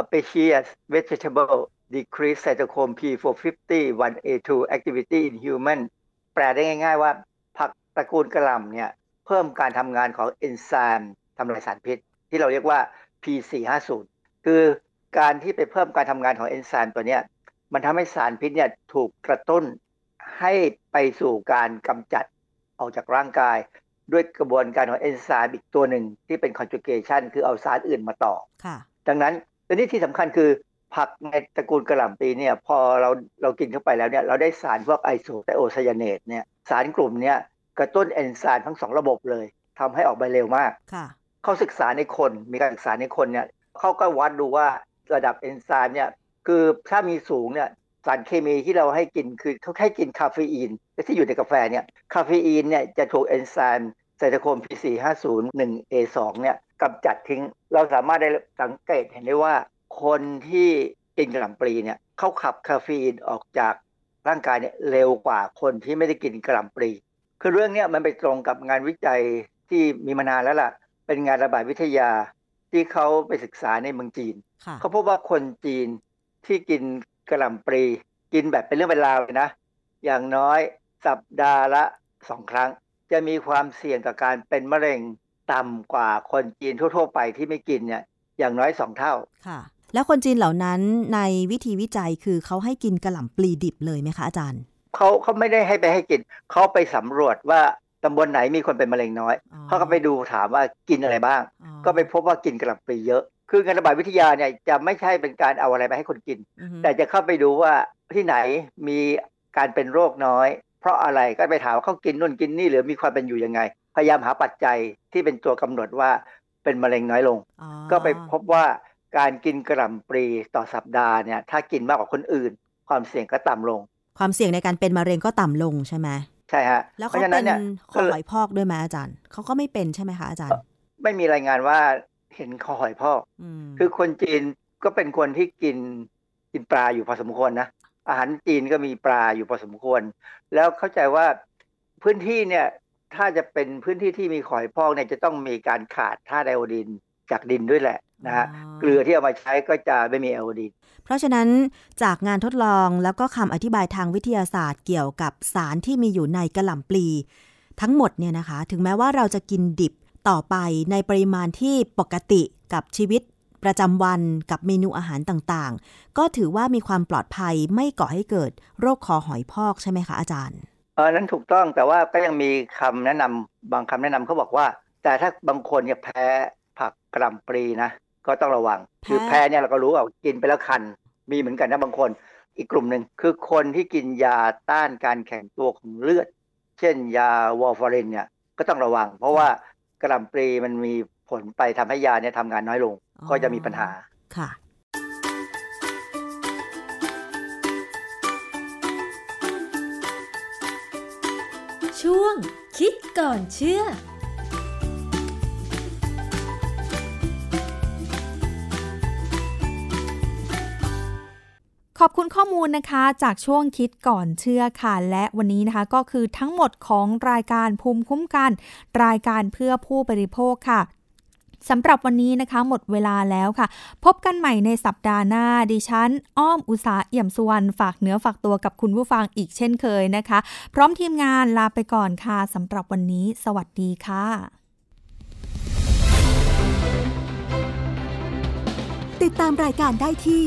Apiaceous vegetable decreased cytochrome P450 1A2 activity in human แปลได้ง่าย ๆ ว่าผักตระกูลกระหล่ำเนี่ยเพิ่มการทำงานของเอนไซม์ทำลายสารพิษ ที่เราเรียกว่า P450 คือการที่ไปเพิ่มการทำงานของเอนไซม์ตัวนี้มันทำให้สารพิษเนี่ยถูกกระตุ้นให้ไปสู่การกำจัดออกจากร่างกาย ด้วยกระบวนการของเอนไซม์อีกตัวหนึ่งที่เป็น conjugation คือเอาสารอื่นมาต่อดังนั้นตัวนี้ที่สำคัญคือ ผักในตระกูลกะหล่ำปลีเนี่ยพอเราเรากินเข้าไปแล้วเนี่ยเราได้สารพวก isothiocyanate เนี่ยสารกลุ่มเนี้ยกระตุ้นเอนไซม์ทั้งสองระบบเลยทำให้ออกไปเร็วมากเขาศึกษาในคนมีการศึกษาในคนเนี่ยเขาก็วัดดูว่าระดับเอนไซม์เนี่ยคือถ้ามีสูงเนี่ยสารเคมีที่เราให้กินคือเขาให้กินคาเฟอีนที่อยู่ในกาแฟเนี่ยคาเฟอีนเนี่ยจะถูกเอนไซม์ cytochrome P450-1A2 เนี่ยกำจัดทิ้ง เราสามารถได้สังเกตเห็นได้ว่า คนที่กินกะหล่ำปลีเนี่ยเขาขับคาเฟอีนออกจากร่างกายเนี่ยเร็วกว่าคนที่ไม่ได้กินกระหล่ำปลีคือเรื่องนี้มันไปตรงกับงานวิจัยที่มีมานานแล้วล่ะ เป็นงานระบาดวิทยาที่เขาไปศึกษาในเมืองจีน เขาพบว่าคนจีนที่กินกระหล่ำปลีกินแบบเป็นเรื่องเป็นราวเลยนะ อย่างน้อยสัปดาห์ละสองครั้ง จะมีความเสี่ยงกับการเป็นมะเร็งต่ำกว่าคนจีนทั่ว ๆ ไปที่ไม่กินเนี่ยอย่างน้อยสองเท่าค่ะ แล้วคนจีนเหล่านั้นในวิธีวิจัยคือเขาให้กินกระหล่ำปลีดิบเลยไหมคะอาจารย์เขาเขาไม่ได้ให้ไปให้กินเขาไปสำรวจว่าตำบลไหนมีคนเป็นมะเร็งน้อยเขาก็ไปดูถามว่ากินอะไรบ้าง ก็ไปพบว่ากินกระหล่ำปลีเยอะ คืองานระบาดวิทยาเนี่ยจะไม่ใช่เป็นการเอาอะไรไปให้คนกิน แต่จะเข้าไปดูว่าที่ไหนมีการเป็นโรคน้อย เพราะอะไรก็ไปถามว่าเขากินนู่นกินนี่หรือมีความเป็นอยู่ยังไง พยายามหาปัจจัยที่เป็นตัวกำหนดว่าเป็นมะเร็งน้อยลง ก็ไปพบว่า การกินกระหล่ำปลีต่อสัปดาห์เนี่ย ถ้ากินมากกว่าคนอื่น ความเสี่ยงก็ต่ำลง ความเสี่ยงในการเป็นมะเร็งก็ต่ำลงใช่ไหมใช่ฮะแล้วเขาเป็นคอหอยพอกด้วยไหมอาจารย์เขาก็ไม่เป็นใช่ไหมคะอาจารย์ ไม่มีรายงานว่าเห็นคอหอยพอกคือคนจีนก็เป็นคนที่กินกินปลาอยู่พอสมควรนะอาหารจีนก็มีปลาอยู่พอสมควร แล้วเข้าใจว่าพื้นที่เนี่ยถ้าจะเป็นพื้นที่ที่มีหอยพอกเนี่ยจะต้องมีการขาดธาตุไอโอดีนจากดินด้วยแหละ นะฮะเกลือที่เอามาใช้ก็จะไม่มีไอโอดีนเพราะฉะนั้นจากงานทดลองแล้วก็คำอธิบายทางวิทยาศาสตร์เกี่ยวกับสารที่มีอยู่ในกระหล่ำปลี ทั้งหมดเนี่ยนะคะ ถึงแม้ว่าเราจะกินดิบต่อไปในปริมาณที่ปกติกับชีวิตประจำวันกับเมนูอาหารต่างๆ ก็ถือว่ามีความปลอดภัยไม่ก่อให้เกิดโรคคอหอยพอกใช่ไหมคะอาจารย์เออนั้นถูกต้องแต่ว่าก็ยังมีคำแนะนำบางคำแนะนำเขาบอกว่า แต่ถ้าบางคนเนี่ยแพ้ผักกระหล่ำปลีนะ ก็ต้องระวัง คือแพ้เนี่ยเราก็รู้ว่ากินไปแล้วคัน มีเหมือนกันนะบางคน อีกกลุ่มหนึ่งคือคนที่กินยาต้านการแข็งตัวของเลือด เช่นยาวอร์ฟารินเนี่ยก็ต้องระวัง เพราะว่ากระลำปลีมันมีผลไปทำให้ยาเนี่ยทำงานน้อยลง ก็จะมีปัญหาค่ะช่วงคิดก่อนเชื่อ ขอบคุณข้อมูลนะคะจากช่วงคิดก่อนเชื่อค่ะ และวันนี้นะคะก็คือทั้งหมดของรายการภูมิคุ้มกัน รายการเพื่อผู้บริโภคค่ะสำหรับวันนี้นะคะหมดเวลาแล้วค่ะ พบกันใหม่ในสัปดาห์หน้า ดิฉัน อ้อมอุสาเอี่ยมสุวรรณฝากเนื้อฝากตัวกับคุณผู้ฟังอีกเช่นเคยนะคะ พร้อมทีมงานลาไปก่อนค่ะสำหรับวันนี้ สวัสดีค่ะ ติดตามรายการได้ที่